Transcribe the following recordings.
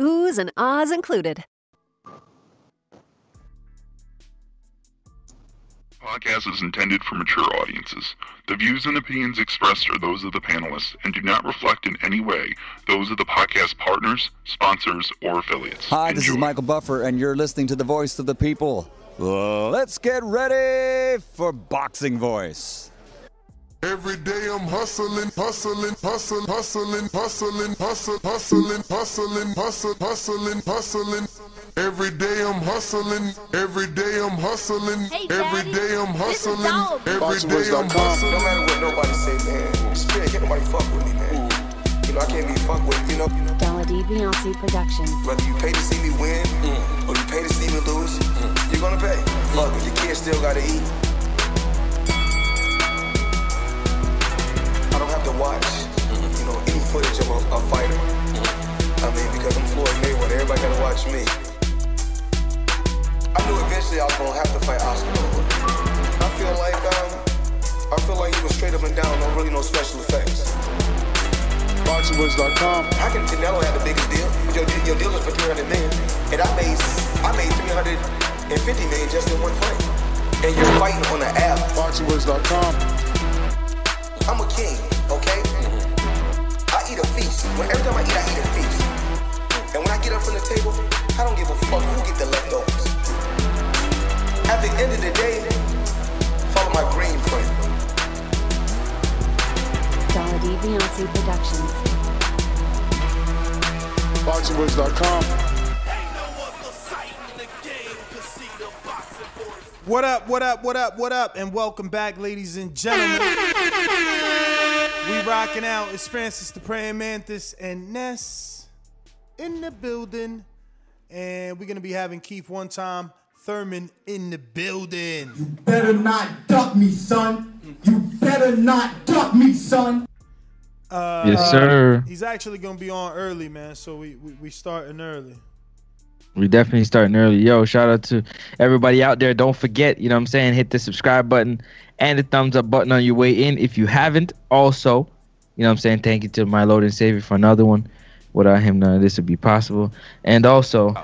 Oohs and ahs included. podcast is intended for mature audiences. The views and opinions expressed are those of the panelists and do not reflect in any way those of the podcast partners, sponsors, or affiliates. Hi, this is Michael Buffer, and you're listening to the voice of the people. Let's get ready for Boxing Voice. Every day I'm hustling, hustling, hustling, hustling, hustling, hustling, hustling, hustling, hustling, hustling, hustling. Every day I'm hustling, every day I'm hustling, Hey, every Daddy, day I'm hustling, every day I'm hustling. No matter what nobody say, man. Spirit, can't nobody fuck with me, man. You know, I can't be fucked with, you know. Dollar D Beyonce Productions. Whether you pay to see me win or you pay to see me lose, you're gonna pay. Fuck it, your kids still gotta eat. Watch, you know, any footage of a, a fighter. I mean, because I'm Floyd Mayweather, everybody gotta watch me. I knew eventually I was gonna have to fight Oscar. I feel like, um, I feel like he was straight up and down, no really no special effects. BoxingWords.com. How can Canelo have the biggest deal? Your, your deal is for 300 million, and I made I made 350 million just in one fight. And you're fighting on the app. BoxingWords.com. I'm a king, okay? I eat a feast. When every time I eat, I eat a feast. And when I get up from the table, I don't give a fuck who get the leftovers. At the end of the day, follow my green print. Dollar D Beyonce Productions. BoxingWords.com. What up, what up, what up, what up, and welcome back, ladies and gentlemen. We rocking out. It's Francis the Praying Mantis and Ness in the building. And we're gonna be having Keith one time, Thurman in the building. You better not duck me, son. You better not duck me, son. Uh, Yes, sir. He's actually gonna be on early, man. So we we, we starting early. We definitely starting early. Yo, shout out to everybody out there. Don't forget, you know what I'm saying, hit the subscribe button and the thumbs up button on your way in if you haven't. Also, you know what I'm saying, thank you to my Lord and Savior for another one. Without him, none of this would be possible. And also,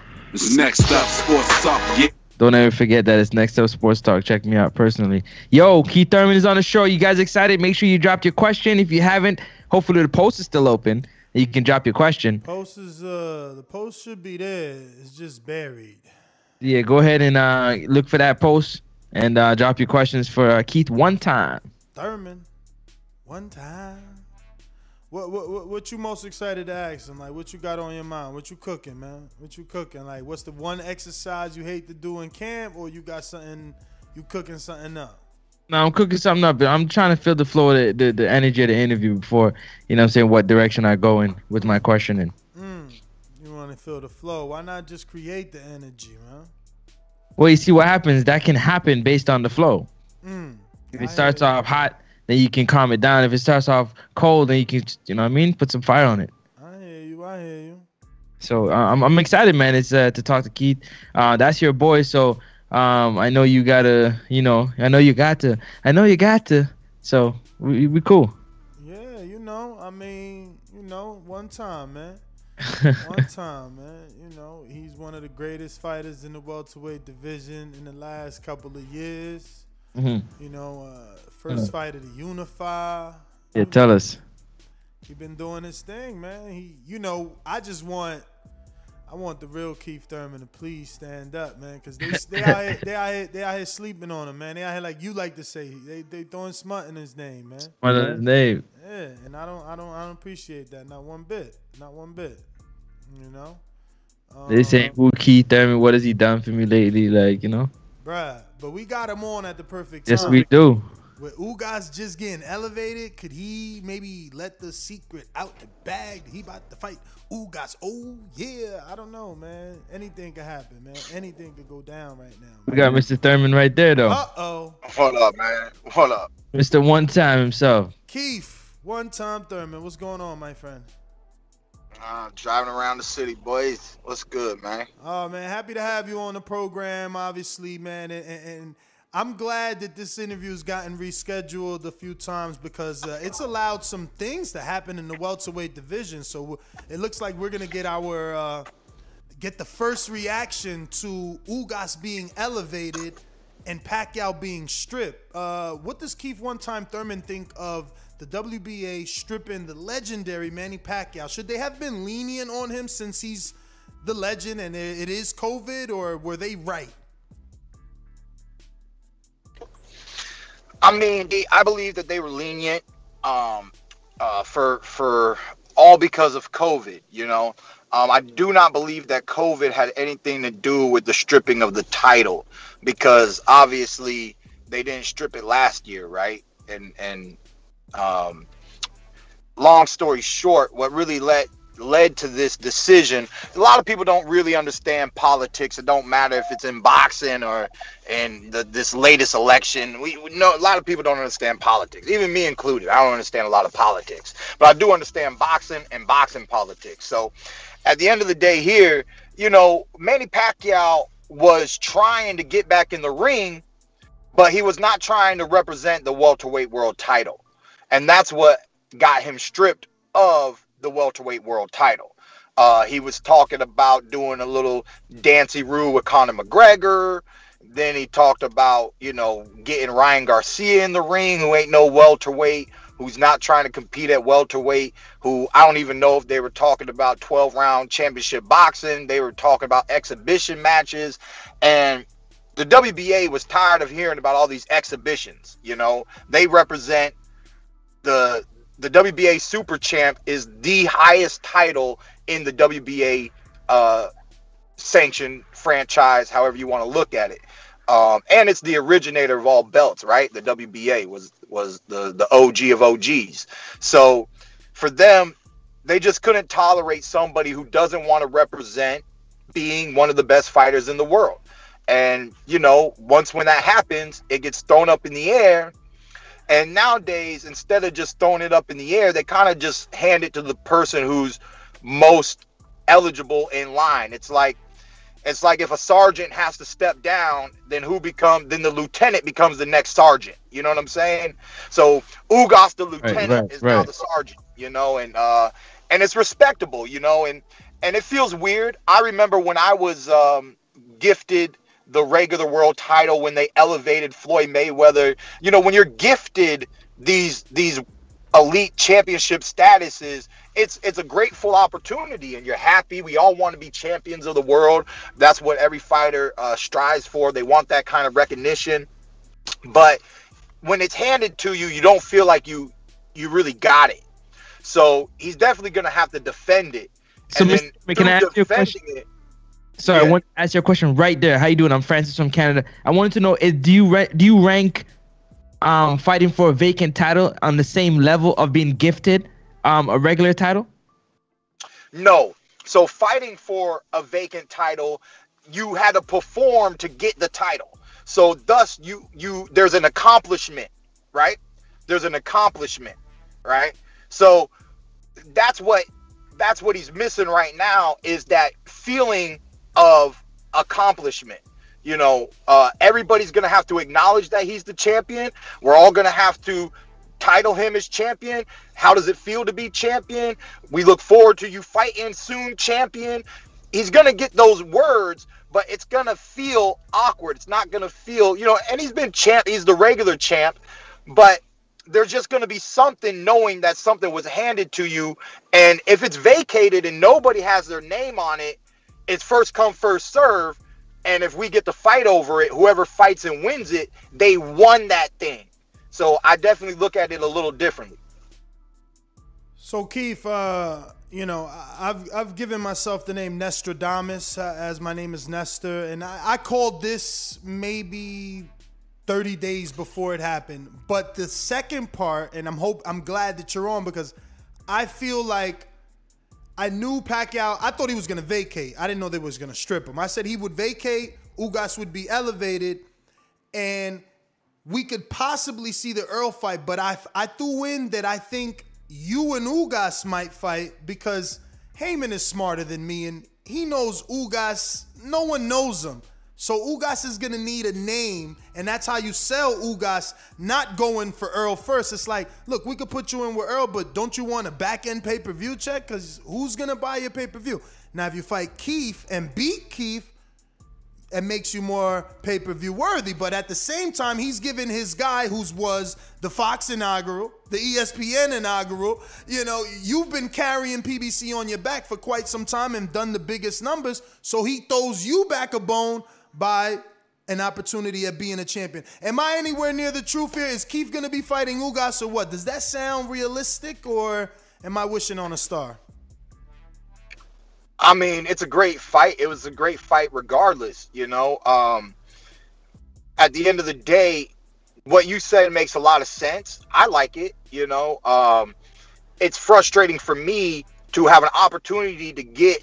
next up, sports talk. Yeah. don't ever forget that it's Next Up Sports Talk. Check me out personally. Yo, Keith Thurman is on the show. You guys excited? Make sure you drop your question. If you haven't, hopefully the post is still open. You can drop your question. Post is uh the post should be there. It's just buried. Yeah, go ahead and uh, look for that post and uh, drop your questions for uh, Keith one time. Thurman, one time. What, what what what you most excited to ask him? Like, what you got on your mind? What you cooking, man? What you cooking? Like, what's the one exercise you hate to do in camp, or you got something you cooking something up? No, I'm cooking something up. I'm trying to feel the flow, of the, the the energy of the interview before you know what I'm saying what direction I go in with my questioning. Mm, you want to feel the flow? Why not just create the energy, man? Well, you see what happens. That can happen based on the flow. Mm, If it starts off hot, then you can calm it down. If it starts off cold, then you can you know what I mean put some fire on it. I hear you. I hear you. So uh, I'm I'm excited, man. It's uh, to talk to Keith. Uh, that's your boy. So um, I know you gotta, you know, I know you got to, I know you got to. So we we cool. Yeah, you know, I mean, you know, one time, man. one time, man. You know, he's one of the greatest fighters in the welterweight division in the last couple of years. Mhm. You know, uh, first fighter to unify. Yeah, tell us. He been doing his thing, man. He, you know, I just want, I want the real Keith Thurman to please stand up, man, because they they out here they out here they out here sleeping on him, man. They out here like you like to say they they throwing smut in his name, man. What is his name? Yeah, and I don't I don't I don't appreciate that not one bit, not one bit. You know, They um, say who Keith Thurman? What has he done for me lately? Like you know. bruh. But we got him on at the perfect Yes, we do. With Ugas just getting elevated, could he maybe let the secret out the bag? He about to fight Ugas. Oh yeah, I don't know, man. Anything could happen, man. Anything could go down right now. We got Mr. Thurman right there though. Uh oh. What up, man? What up? Mr. One Time himself. Keith, one time Thurman, what's going on, my friend? Uh, driving around the city, boys. What's good, man? Oh man, happy to have you on the program, obviously, man. And, and, and I'm glad that this interview's gotten rescheduled a few times because uh, it's allowed some things to happen in the welterweight division. So it looks like we're gonna get our uh, get the first reaction to Ugas being elevated and Pacquiao being stripped. Uh, what does Keith One Time Thurman think of the WBA stripping the legendary Manny Pacquiao? Should they have been lenient on him since he's the legend and it is COVID, or were they right? I mean, I believe that they were lenient, um, uh, for for all because of COVID. You know, um, I do not believe that COVID had anything to do with the stripping of the title, because obviously they didn't strip it last year, right? And and um, long story short, what really led led to this decision. A lot of people don't really understand politics. It don't matter if it's in boxing or in the, this latest election. We, we know a lot of people don't understand politics, even me included. I don't understand a lot of politics, but I do understand boxing and boxing politics. So, at the end of the day, here, you know, Manny Pacquiao was trying to get back in the ring, but he was not trying to represent the welterweight world title, and that's what got him stripped of the welterweight world title. Uh, he was talking about doing a little dancy rule with Conor McGregor. Then he talked about, you know, getting Ryan Garcia in the ring, who ain't no welterweight, who's not trying to compete at welterweight, who I don't even know if they were talking about 12 round championship boxing. They were talking about exhibition matches. And the WBA was tired of hearing about all these exhibitions. You know, they represent the the WBA Super Champ is the highest title in the WBA uh, sanctioned franchise, however you want to look at it. Um, and it's the originator of all belts, right? The WBA was was the the OG of OGs. So for them, they just couldn't tolerate somebody who doesn't want to represent being one of the best fighters in the world. And you know, once when that happens, it gets thrown up in the air and nowadays, instead of just throwing it up in the air, they kind of just hand it to the person who's most eligible in line. It's like it's like if a sergeant has to step down, then who become then the lieutenant becomes the next sergeant. You know what I'm saying? So Ugas the lieutenant right, is now the sergeant, you know, and uh and it's respectable, you know, and and it feels weird. I remember when I was um gifted the regular world title when they elevated Floyd Mayweather. You know, when you're gifted these these elite championship statuses, it's it's a grateful opportunity and you're happy. We all want to be champions of the world. That's what every fighter uh, strives for. They want that kind of recognition. But when it's handed to you, you don't feel like you you really got it. So he's definitely going to have to defend it. So, and Mr. then can I ask you a question? it, Sorry, I want to ask you a question right there. How you doing? I'm Francis from Canada. I wanted to know: is, do you ra- do you rank um, fighting for a vacant title on the same level of being gifted um, a regular title? No. So fighting for a vacant title, you had to perform to get the title. So thus you you there's an accomplishment, right? There's an accomplishment, right? So that's what that's what he's missing right now is that feeling of accomplishment. You know, uh, everybody's gonna have to acknowledge that he's the champion. We're all gonna have to title him as champion. How does it feel to be champion? We look forward to you fighting soon, champion. He's gonna get those words, but it's gonna feel awkward. It's not gonna feel, you know, and he's been champ, he's the regular champ, but there's just gonna be something knowing that something was handed to you. And if it's vacated and nobody has their name on it, it's first come, first serve. And if we get to fight over it, whoever fights and wins it, they won that thing. So I definitely look at it a little differently. So Keith, uh, you know, I've I've given myself the name Nestradamus uh, as my name is Nestor, and I, I called this maybe 30 days before it happened. But the second part, and I'm hope I'm glad that you're on because I feel like I knew Pacquiao. I thought he was gonna vacate. I didn't know they was gonna strip him. I said he would vacate. Ugas would be elevated, and we could possibly see the Earl fight. But I I threw in that I think you and Ugas might fight because Haymon is smarter than me and he knows Ugas. No one knows him. So Ugas is gonna need a name, and that's how you sell Ugas, not going for Earl first. It's like, look, we could put you in with Earl, but don't you want a back end pay per view check? Because who's gonna buy your pay per view? Now, if you fight Keith and beat Keith, it makes you more pay per view worthy. But at the same time, he's giving his guy, who's was the Fox inaugural, the ESPN inaugural. You know, you've been carrying PBC on your back for quite some time and done the biggest numbers. So he throws you back a bone by an opportunity at being a champion. Am I anywhere near the truth here? Is Keith going to be fighting Ugas or what? Does that sound realistic or am I wishing on a star? I mean, it's a great fight. It was a great fight regardless, you know. Um at the end of the day, what you said makes a lot of sense. I like it, you know. Um it's frustrating for me to have an opportunity to get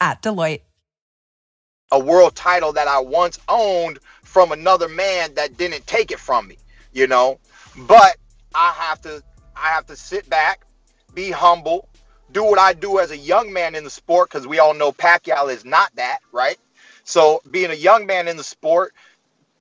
At Deloitte. a world title that I once owned from another man that didn't take it from me, you know. But I have to I have to sit back, be humble, do what I do as a young man in the sport because we all know Pacquiao is not that, right? So being a young man in the sport,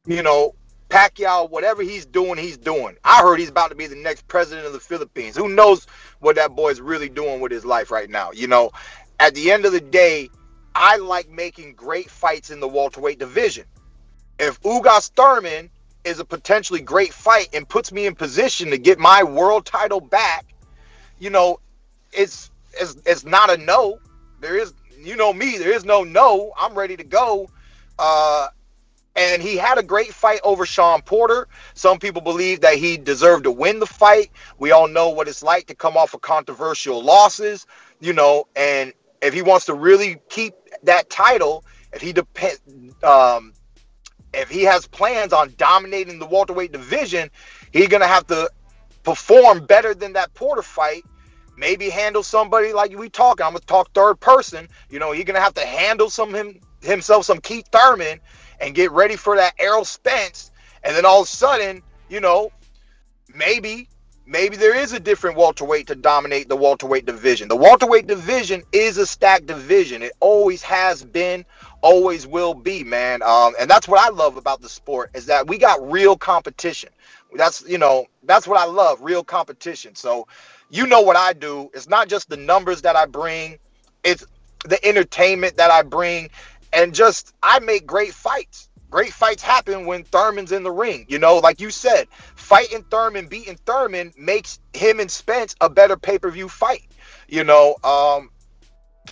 you know, Pacquiao, whatever he's doing, he's doing. I heard he's about to be the next president of the Philippines. Who knows what that boy's really doing with his life right now? You know, at the end of the day, I like making great fights in the welterweight division. If Ugas Thurman is a potentially great fight and puts me in position to get my world title back, you know, it's it's it's not a no. There is you know me, there is no no. I'm ready to go. Uh and he had a great fight over Sean Porter. Some people believe that he deserved to win the fight. We all know what it's like to come off of controversial losses, you know, and if he wants to really keep that title, if he depend um if he has plans on dominating the welterweight division, he's gonna have to perform better than that Porter fight. Maybe handle somebody like we talking. I'm gonna talk third person. You know, he's gonna have to handle some him himself some Keith Thurman and get ready for that Errol Spence. And then all of a sudden, you know, maybe maybe there is a different welterweight to dominate the welterweight division. The welterweight division is a stacked division. It always has been, always will be, man. Um, and that's what I love about the sport is that we got real competition. That's you know that's what I love, real competition. So, you know what I do. It's not just the numbers that I bring, it's the entertainment that I bring, and just I make great fights. Great fights happen when Thurman's in the ring. You know, like you said, fighting Thurman, beating Thurman makes him and Spence a better pay-per-view fight. You know, um,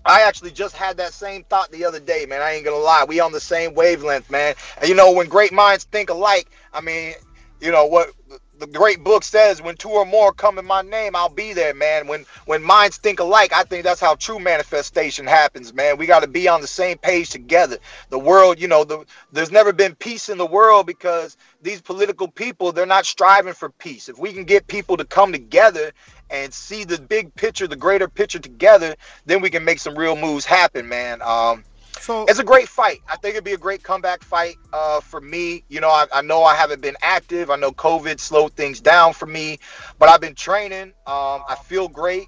I actually just had that same thought the other day, man. I ain't gonna lie. We on the same wavelength, man. And you know, when great minds think alike, I mean, you know what the great book says when two or more come in my name i'll be there man. When when minds think alike i think that's how true manifestation happens man. We got to be on the same page together. The world you know the, there's never been peace in the world because these political people they're not striving for peace. If we can get people to come together and see the big picture the greater picture together then we can make some real moves happen man. Um so it's a great fight. I think it'd be a great comeback fight uh, for me. You know, I, I, know I haven't been active. I know COVID slowed things down for me, but I've been training. Um, I feel great.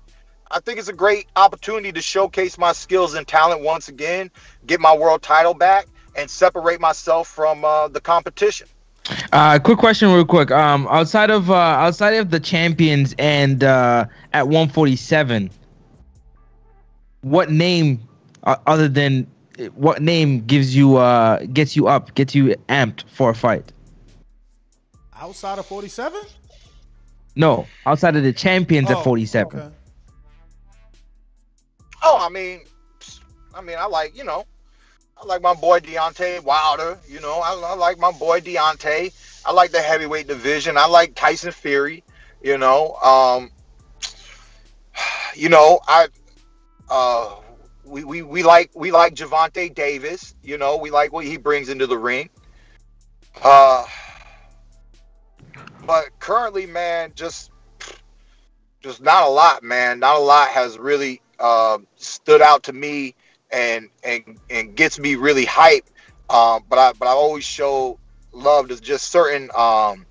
I think it's a great opportunity to showcase my skills and talent once again, get my world title back, and separate myself from uh, the competition. Uh, quick question, real quick. Um, outside of uh, outside of the champions and uh, at 147, what name uh, other than what name gives you uh gets you up, gets you amped for a fight? Outside of 47? No, outside of the champions oh, at 47. Okay. Oh, I mean, I mean, I like you know, I like my boy Deontay Wilder. You know, I, I like my boy Deontay. I like the heavyweight division. I like Tyson Fury. You know, um, you know, I uh we, we, we like we like Gervonta Davis. You know, we like what he brings into the ring. Uh, but currently, man, just just not a lot, man. Not a lot has really uh, stood out to me and and and gets me really hyped. Um, but I but I always show love to just certain um,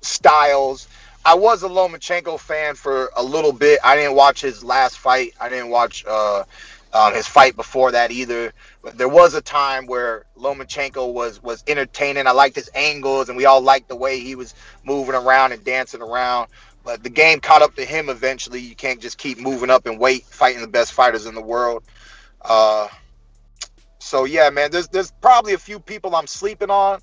styles. I was a Lomachenko fan for a little bit. I didn't watch his last fight. I didn't watch uh, um, his fight before that either. But there was a time where Lomachenko was was entertaining. I liked his angles, and we all liked the way he was moving around and dancing around. But the game caught up to him eventually. You can't just keep moving up and wait, fighting the best fighters in the world. Uh, so yeah, man, there's there's probably a few people I'm sleeping on.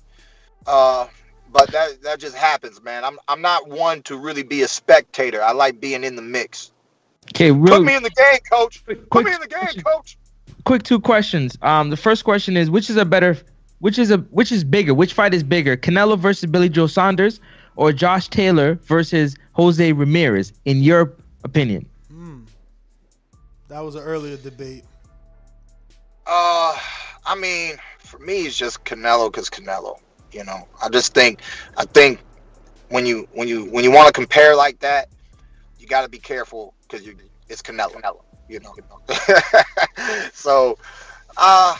Uh, but that that just happens, man. I'm I'm not one to really be a spectator. I like being in the mix. Okay, real, put me in the game, coach. Quick, put me in the game, coach. Quick two questions. Um, the first question is which is a better, which is a which is bigger? Which fight is bigger? Canelo versus Billy Joe Saunders or Josh Taylor versus Jose Ramirez? In your opinion? Hmm. That was an earlier debate. Uh, I mean, for me, it's just Canelo because Canelo. You know, I just think, I think when you when you when you want to compare like that, you got to be careful because you it's Canelo, you know. so, uh,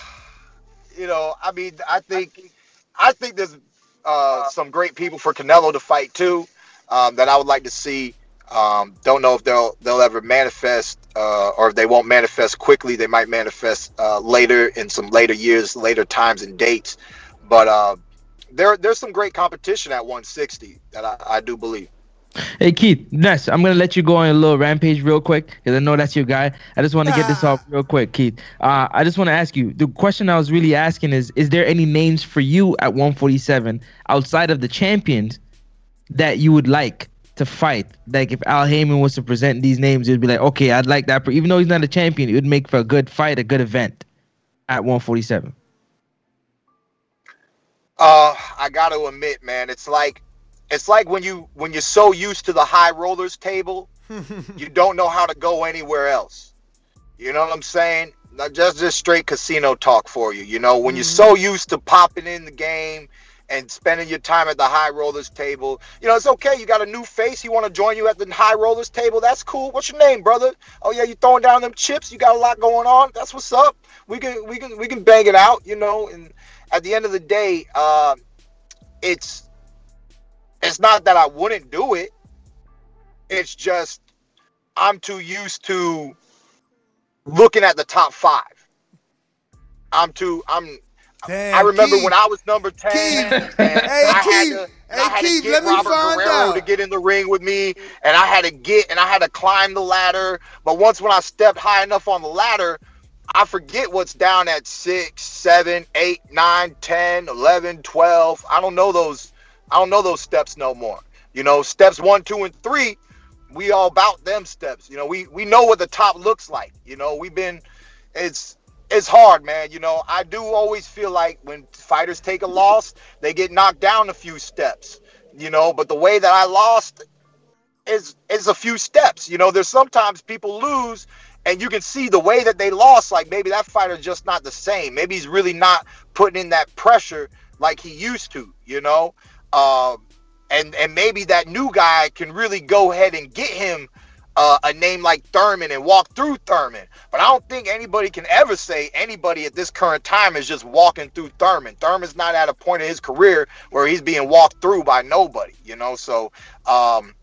you know, I mean, I think I think there's uh, some great people for Canelo to fight too um, that I would like to see. Um, don't know if they'll they'll ever manifest uh, or if they won't manifest quickly. They might manifest uh, later in some later years, later times and dates. But uh, there there's some great competition at 160 that I, I do believe. Hey Keith, Ness, I'm gonna let you go on a little rampage real quick because I know that's your guy. I just want to get this off real quick, Keith. Uh, I just want to ask you the question I was really asking is: Is there any names for you at 147 outside of the champions that you would like to fight? Like if Al Haymon was to present these names, it'd be like, okay, I'd like that. Even though he's not a champion, it would make for a good fight, a good event at 147. Uh, I got to admit, man, it's like it's like when you when you're so used to the high rollers table, you don't know how to go anywhere else. You know what I'm saying? Not just just straight casino talk for you. You know, when mm-hmm. you're so used to popping in the game and spending your time at the high rollers table, you know, it's okay. You got a new face. He want to join you at the high rollers table. That's cool. What's your name, brother? Oh yeah, you throwing down them chips. You got a lot going on. That's what's up. We can we can we can bang it out. You know, and at the end of the day, uh, it's it's not that I wouldn't do it. It's just I'm too used to looking at the top five. I'm too I'm Damn, I remember Keith. when I was number ten. Keith. hey, I Keith. Had to, hey, I had Keith, to get Robert Guerrero out. to get in the ring with me, and I had to get and I had to climb the ladder. But once when I stepped high enough on the ladder, I forget what's down at six, seven, eight, nine, ten, eleven, twelve. I don't know those I don't know those steps no more. You know, steps one, two, and three, we all about them steps. You know, we we know what the top looks like. You know, we've been it's it's hard, man. You know, I do always feel like when fighters take a loss, they get knocked down a few steps. you know, but the way that I lost is is a few steps. You know, there's sometimes people lose and you can see the way that they lost, like maybe that fighter's just not the same. Maybe he's really not putting in that pressure like he used to, you know? Um, and and maybe that new guy can really go ahead and get him uh, a name like Thurman and walk through Thurman. But I don't think anybody can ever say anybody at this current time is just walking through Thurman. Thurman's not at a point in his career where he's being walked through by nobody, you know. So, um,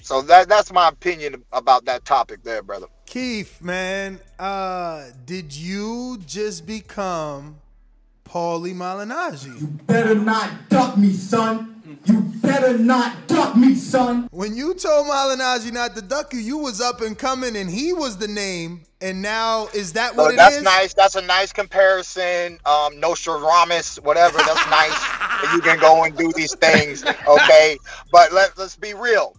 so that that's my opinion about that topic there, brother. Keith, man, uh, did you just become Paulie Malignaggi? You better not duck me, son. You better not duck me, son. When you told Malignaggi not to duck you, you was up and coming, and he was the name. And now, is that what So it that's is? nice. That's a nice comparison. Um, Nostradamus, whatever. That's nice. And you can go and do these things, okay? But let let's be real.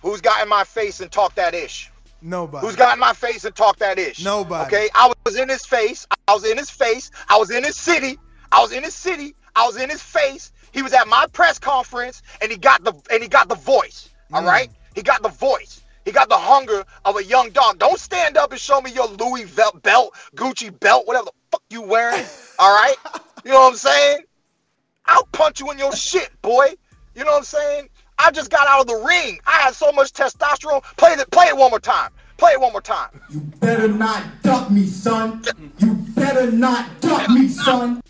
Who's got in my face and talk that ish? Nobody. Who's got in my face and talk that ish? Nobody. Okay, I was in his face. I was in his face. I was in his city. I was in his city. I was in his face. He was at my press conference, and he got the and he got the voice. All Mm. right, he got the voice. He got the hunger of a young dog. Don't stand up and show me your Louis vel- belt, Gucci belt, whatever the fuck you wearing. All right, you know what I'm saying? I'll punch you in your shit, boy. You know what I'm saying? I just got out of the ring. I had so much testosterone. Play it, play it one more time. Play it one more time. You better not duck me, son. You better not duck me, son.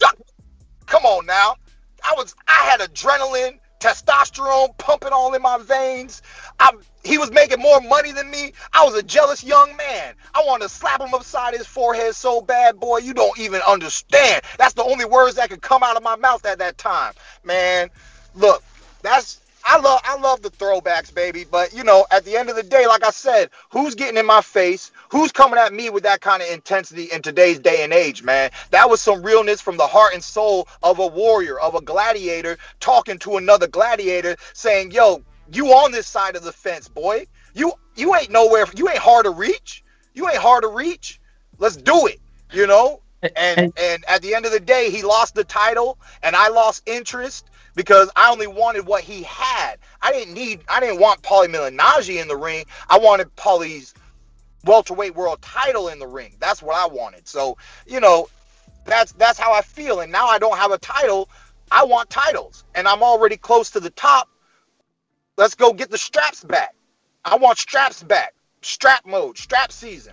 Come on now. I was I had adrenaline, testosterone pumping all in my veins. I he was making more money than me. I was a jealous young man. I wanted to slap him upside his forehead so bad, boy, you don't even understand. That's the only words that could come out of my mouth at that time. Man, look, that's I love I love the throwbacks, baby. But you know, at the end of the day, like I said, who's getting in my face? Who's coming at me with that kind of intensity in today's day and age, man? That was some realness from the heart and soul of a warrior, of a gladiator, talking to another gladiator, saying, "Yo, you on this side of the fence, boy. You you ain't nowhere. You ain't hard to reach. You ain't hard to reach. Let's do it." You know. And and at the end of the day, he lost the title, and I lost interest because I only wanted what he had. I didn't need. I didn't want Paulie Malignaggi in the ring. I wanted Paulie's welterweight world title in the ring. That's what I wanted. So you know, that's that's how I feel. And now I don't have a title. I want titles, and I'm already close to the top. Let's go get the straps back. I want straps back. Strap mode. Strap season.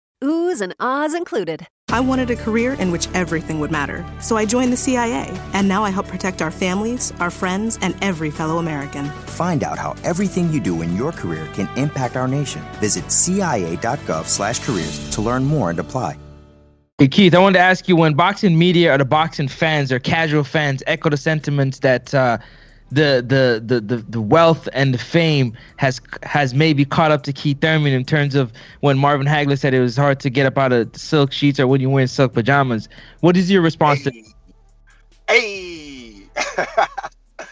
Oohs and ahs included. I wanted a career in which everything would matter, so I joined the CIA, and now I help protect our families, our friends, and every fellow American. Find out how everything you do in your career can impact our nation. Visit cia.gov/careers to learn more and apply. Hey Keith, I wanted to ask you when boxing media or the boxing fans or casual fans echo the sentiments that uh, the, the the the the wealth and the fame has has maybe caught up to Keith Thurman in terms of when Marvin Hagler said it was hard to get up out of silk sheets or when you wear silk pajamas. What is your response to? That? Hey.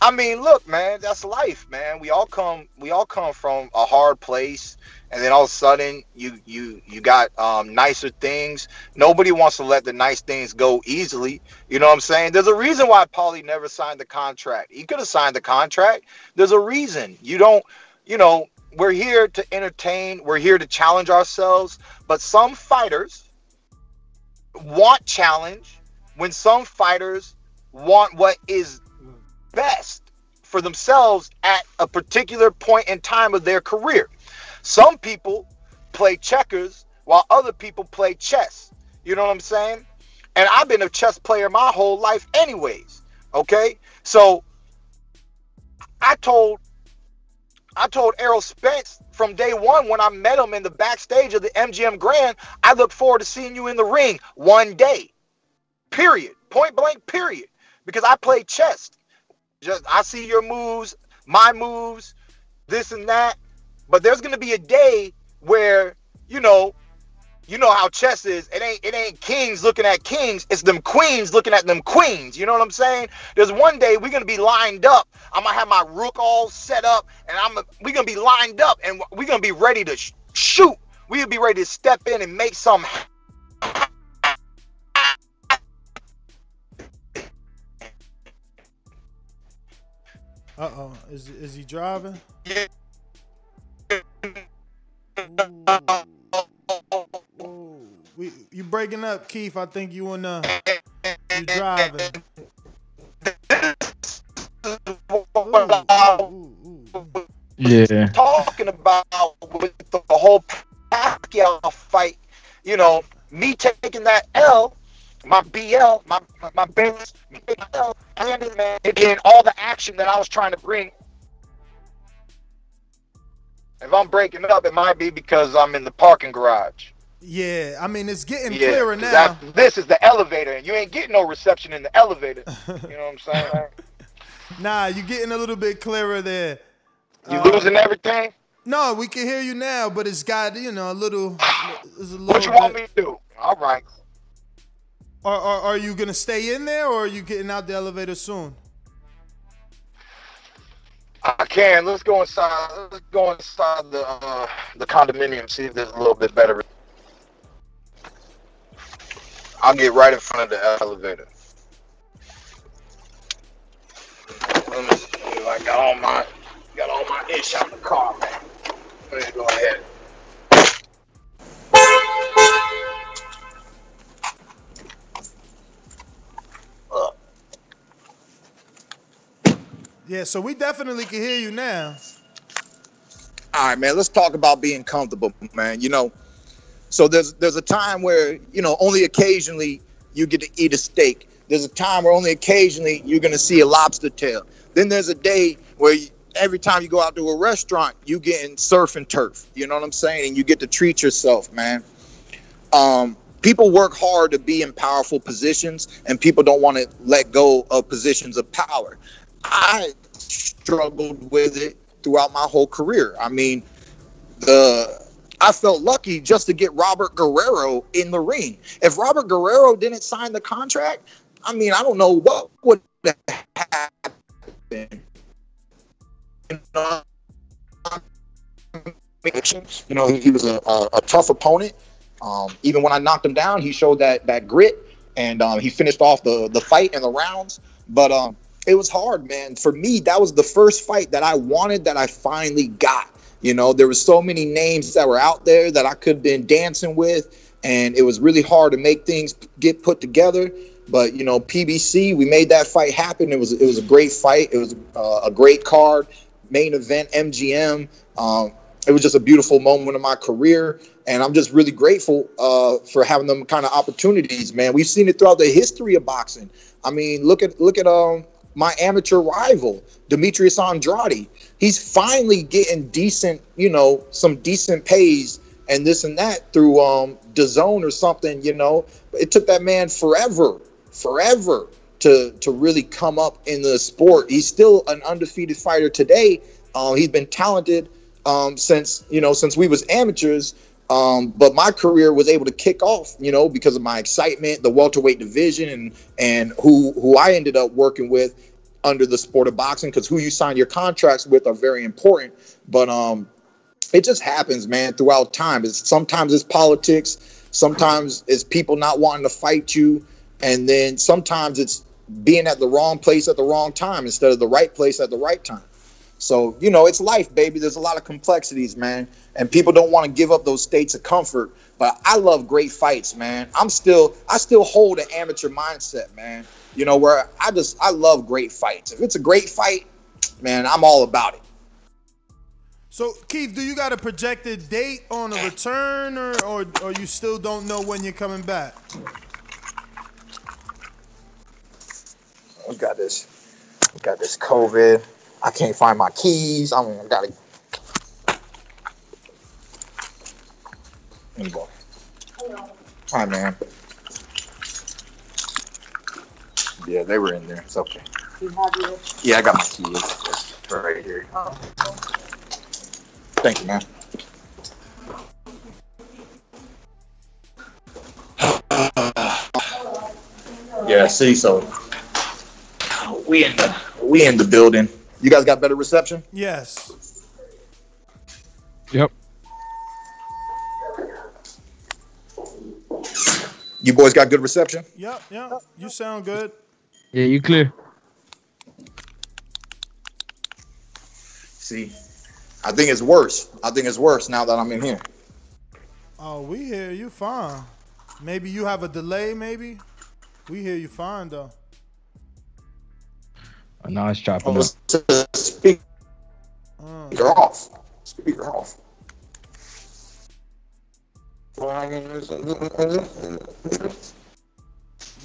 I mean, look, man, that's life, man. We all come we all come from a hard place and then all of a sudden you you you got um, nicer things. Nobody wants to let the nice things go easily. You know what I'm saying? There's a reason why Paulie never signed the contract. He could have signed the contract. There's a reason. You don't, you know, we're here to entertain, we're here to challenge ourselves, but some fighters want challenge when some fighters want what is best for themselves at a particular point in time of their career. Some people play checkers while other people play chess. You know what I'm saying? And I've been a chess player my whole life, anyways. Okay? So I told I told Errol Spence from day one when I met him in the backstage of the MGM Grand, I look forward to seeing you in the ring one day. Period. Point blank, period. Because I play chess. Just I see your moves. my moves, this and that. But there's gonna be a day where, you know, you know how chess is. It ain't it ain't kings looking at kings. It's them queens looking at them queens. You know what I'm saying? There's one day we're gonna be lined up. I'm gonna have my rook all set up, and I'm we're gonna be lined up, and we're gonna be ready to sh- shoot. We'll be ready to step in and make some. Uh oh, is is he driving? Yeah. We, you breaking up, Keith? I think you and uh, you driving. Yeah. Talking about with the whole Pacquiao fight, you know, me taking that L, my BL, my my, my base, me taking L, and man, again, all the action that I was trying to bring. If I'm breaking up, it might be because I'm in the parking garage. Yeah, I mean it's getting Yeah, clearer now. this is the elevator, and you ain't getting no reception in the elevator. You know what I'm saying? Nah, you're getting a little bit clearer there. You Uh, losing everything? No, we can hear you now, but it's got you know a little. It's a little What you want me to do? All right. Are, are, are you gonna stay in there, or are you getting out the elevator soon? I can. Let's go inside. Let's go inside the uh, the condominium. See if there's a little bit better. I'll get right in front of the elevator. Let me see. I got all my got all my ish out of the car, man. Let me go ahead. Yeah, so we definitely can hear you now. All right, man. Let's talk about being comfortable, man. You know, so there's there's a time where you know only occasionally you get to eat a steak. There's a time where only occasionally you're gonna see a lobster tail. Then there's a day where you, every time you go out to a restaurant, you getting surf and turf. You know what I'm saying? And you get to treat yourself, man. Um, people work hard to be in powerful positions, and people don't want to let go of positions of power. I struggled with it throughout my whole career. I mean, the I felt lucky just to get Robert Guerrero in the ring. If Robert Guerrero didn't sign the contract, I mean, I don't know what would have happened. You know, you know, he was a, a, a tough opponent. Um, even when I knocked him down, he showed that that grit, and um, he finished off the the fight and the rounds. But um, it was hard, man. For me, that was the first fight that I wanted that I finally got. You know, there were so many names that were out there that I could have been dancing with, and it was really hard to make things get put together. But you know, PBC, we made that fight happen. It was it was a great fight. It was uh, a great card, main event, MGM. Um, it was just a beautiful moment of my career, and I'm just really grateful uh, for having them kind of opportunities, man. We've seen it throughout the history of boxing. I mean, look at look at um my amateur rival, Demetrius Andrade. He's finally getting decent, you know, some decent pays and this and that through um DAZN or something, you know. It took that man forever, forever to to really come up in the sport. He's still an undefeated fighter today. Um, he's been talented um, since you know since we was amateurs. Um, but my career was able to kick off, you know, because of my excitement, the welterweight division, and and who who I ended up working with under the sport of boxing. Because who you sign your contracts with are very important. But um, it just happens, man, throughout time. It's sometimes it's politics, sometimes it's people not wanting to fight you, and then sometimes it's being at the wrong place at the wrong time instead of the right place at the right time. So, you know, it's life, baby. There's a lot of complexities, man. And people don't want to give up those states of comfort. But I love great fights, man. I'm still I still hold an amateur mindset, man. You know, where I just I love great fights. If it's a great fight, man, I'm all about it. So Keith, do you got a projected date on a return, or or, or you still don't know when you're coming back? We got this. We got this COVID. I can't find my keys. I'm I gotta. Let me go. Man. Yeah, they were in there. It's okay. You have your Yeah, I got my keys. Right here. you. Thank you, man. Yeah, see, so we in the we in the building. You guys got better reception? Yes. Yep. You boys got good reception? Yep, yep. You sound good. Yeah, you clear. See, I think it's worse. I think it's worse now that I'm in here. Oh, we hear you fine. Maybe you have a delay, maybe? We hear you fine though. Oh, now it's chopping Oh, up. speaker off. Speaker off.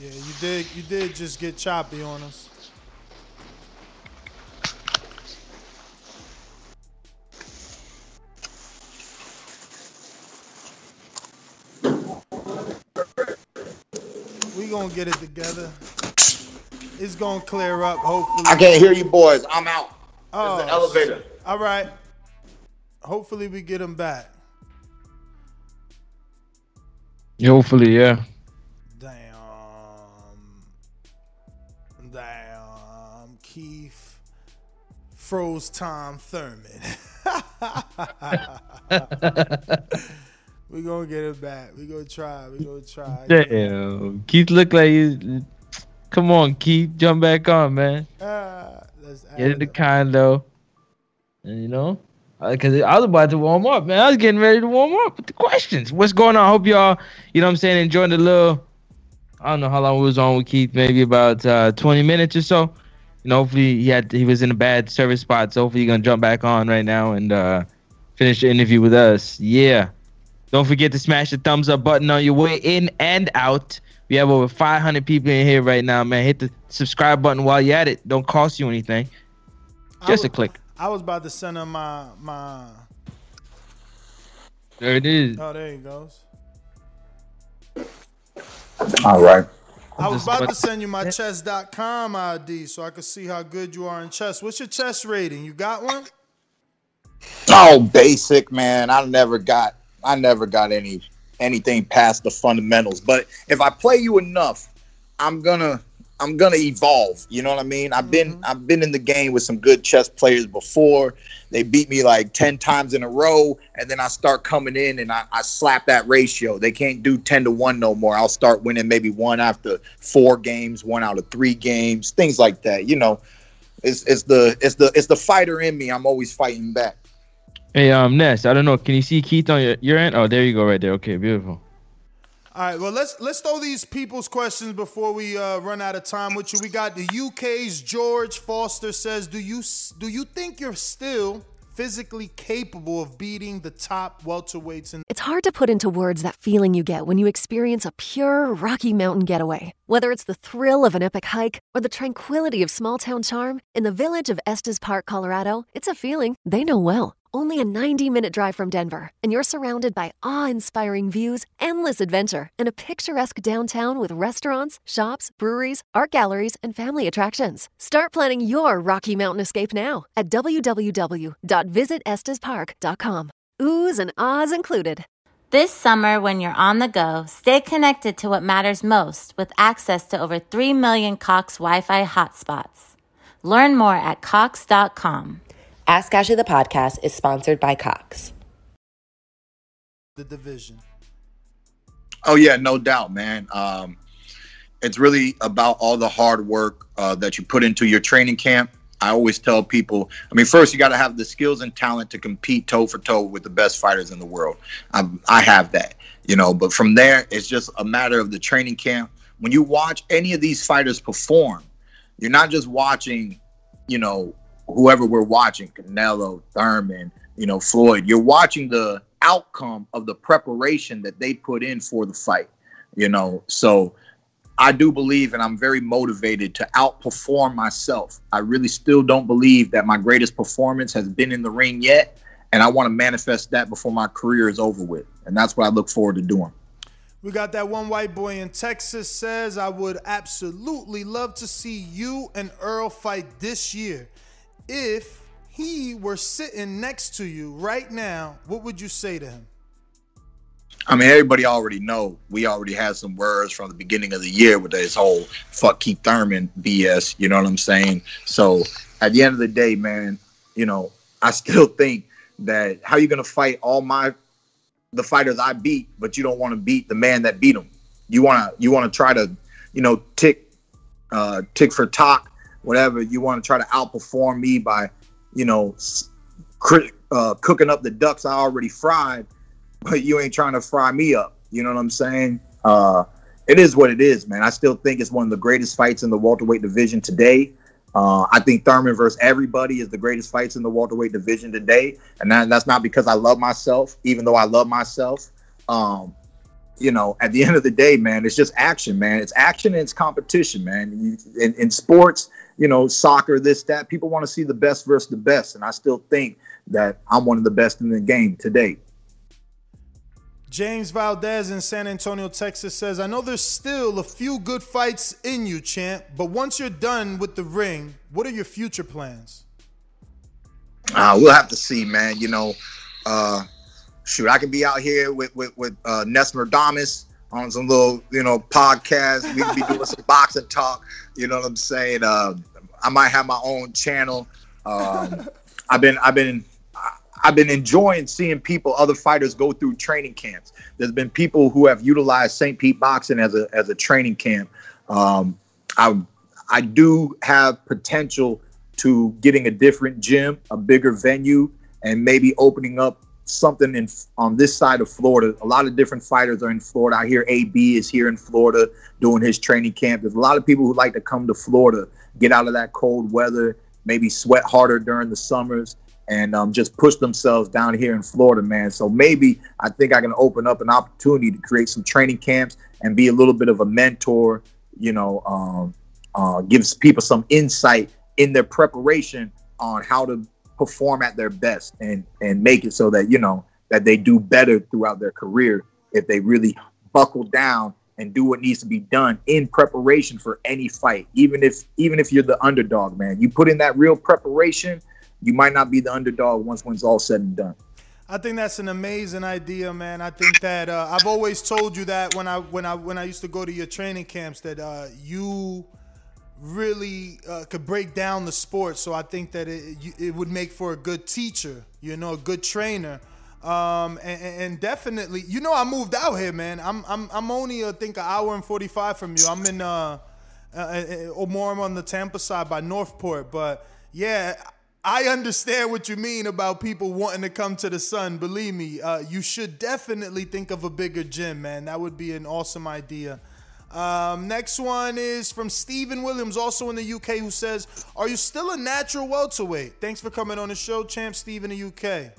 Yeah, you did you did just get choppy on us. We gonna get it together. It's gonna clear up, hopefully. I can't hear you boys. I'm out. Oh, There's an elevator. All right. Hopefully we get him back. Hopefully, yeah. Damn, Damn. Keith froze Tom Thurman. we gonna get it back. We gonna try. We gonna try. Damn. Keith look like you. Come on, Keith. Jump back on, man. Uh, Get in the condo. And you know? Because I was about to warm up, man. I was getting ready to warm up with the questions. What's going on? I hope y'all, you know what I'm saying, enjoying the little. I don't know how long we was on with Keith, maybe about uh, 20 minutes or so. You know, hopefully he had he was in a bad service spot, so hopefully he's gonna jump back on right now and uh, finish the interview with us. Yeah. Don't forget to smash the thumbs up button on your way in and out. We have over 500 people in here right now, man. Hit the subscribe button while you're at it. Don't cost you anything. Just a click. I was about to send him my my. There it is. Oh, there he goes. All right. I was about to send you my chess.com ID so I could see how good you are in chess. What's your chess rating? You got one? Oh, basic man. I never got I never got any anything past the fundamentals. But if I play you enough, I'm gonna I'm gonna evolve. You know what I mean? I've been mm-hmm. I've been in the game with some good chess players before. They beat me like 10 times in a row, and then I start coming in and I, I slap that ratio. They can't do 10 to 1 no more. I'll start winning maybe one after four games, one out of three games, things like that. You know, it's it's the it's the it's the fighter in me. I'm always fighting back. Hey, um, Ness, I don't know. Can you see Keith on your, your end? Oh, there you go, right there. Okay, beautiful. All right, well let's let's throw these people's questions before we uh, run out of time with you. We got the UK's George Foster says, "Do you do you think you're still physically capable of beating the top welterweights in It's hard to put into words that feeling you get when you experience a pure Rocky Mountain getaway. Whether it's the thrill of an epic hike or the tranquility of small town charm, in the village of Estes Park, Colorado, it's a feeling they know well. Only a 90 minute drive from Denver, and you're surrounded by awe inspiring views, endless adventure, and a picturesque downtown with restaurants, shops, breweries, art galleries, and family attractions. Start planning your Rocky Mountain escape now at www.visitestespark.com. Oohs and ahs included. This summer, when you're on the go, stay connected to what matters most with access to over 3 million Cox Wi Fi hotspots. Learn more at Cox.com. Ask Ashley the podcast is sponsored by Cox. the division? Oh yeah, no doubt, man. Um, it's really about all the hard work uh, that you put into your training camp. I always tell people, I mean, first you got to have the skills and talent to compete toe for toe with the best fighters in the world. I, I have that, you know. But from there, it's just a matter of the training camp. When you watch any of these fighters perform, you're not just watching, you know, whoever we're watching, Canelo, Thurman, you know, Floyd. You're watching the outcome of the preparation that they put in for the fight, you know. So I do believe and I'm very motivated to outperform myself. I really still don't believe that my greatest performance has been in the ring yet. And I want to manifest that before my career is over with. And that's what I look forward to doing. We got that one white boy in Texas says, I would absolutely love to see you and Earl fight this year if he were sitting next to you right now, what would you say to him? I mean, everybody already know. We already had some words from the beginning of the year with this whole "fuck Keith Thurman" BS. You know what I'm saying? So at the end of the day, man, you know, I still think that how you gonna fight all my the fighters I beat, but you don't want to beat the man that beat them. You wanna you wanna try to, you know, tick uh, tick for talk, whatever. You want to try to outperform me by, you know, uh, cooking up the ducks I already fried but you ain't trying to fry me up. You know what I'm saying? Uh, it is what it is, man. I still think it's one of the greatest fights in the welterweight division today. Uh, I think Thurman versus everybody is the greatest fights in the welterweight division today, and that, that's not because I love myself, even though I love myself. Um, you know, at the end of the day, man, it's just action, man. It's action and it's competition, man. You, in, in sports, you know, soccer, this, that, people want to see the best versus the best, and I still think that I'm one of the best in the game today. James Valdez in San Antonio, Texas says, I know there's still a few good fights in you, champ, but once you're done with the ring, what are your future plans? Uh, we'll have to see, man. You know, uh, shoot, I can be out here with with, with uh, Nesmer on some little, you know, podcast. We can be doing some boxing talk. You know what I'm saying? Uh, I might have my own channel. Um, I've been I've been I've been enjoying seeing people, other fighters, go through training camps. There's been people who have utilized St. Pete Boxing as a as a training camp. Um, I I do have potential to getting a different gym, a bigger venue, and maybe opening up something in on this side of Florida. A lot of different fighters are in Florida. I hear AB is here in Florida doing his training camp. There's a lot of people who like to come to Florida, get out of that cold weather, maybe sweat harder during the summers and um, just push themselves down here in Florida, man. So maybe I think I can open up an opportunity to create some training camps and be a little bit of a mentor. You know, um, uh, gives people some insight in their preparation on how to perform at their best and and make it so that you know that they do better throughout their career if they really buckle down and do what needs to be done in preparation for any fight even if even if you're the underdog man you put in that real preparation you might not be the underdog once when it's all said and done. I think that's an amazing idea, man. I think that uh, I've always told you that when I when I when I used to go to your training camps that uh, you really uh, could break down the sport. So I think that it it would make for a good teacher, you know, a good trainer. Um, and, and, definitely, you know, I moved out here, man. I'm I'm I'm only I think an hour and forty five from you. I'm in uh, uh, uh or more I'm on the Tampa side by Northport, but yeah. I understand what you mean about people wanting to come to the sun. Believe me, uh, you should definitely think of a bigger gym, man. That would be an awesome idea. Um, next one is from Stephen Williams, also in the UK, who says, Are you still a natural welterweight? Thanks for coming on the show, champ Steve in the UK.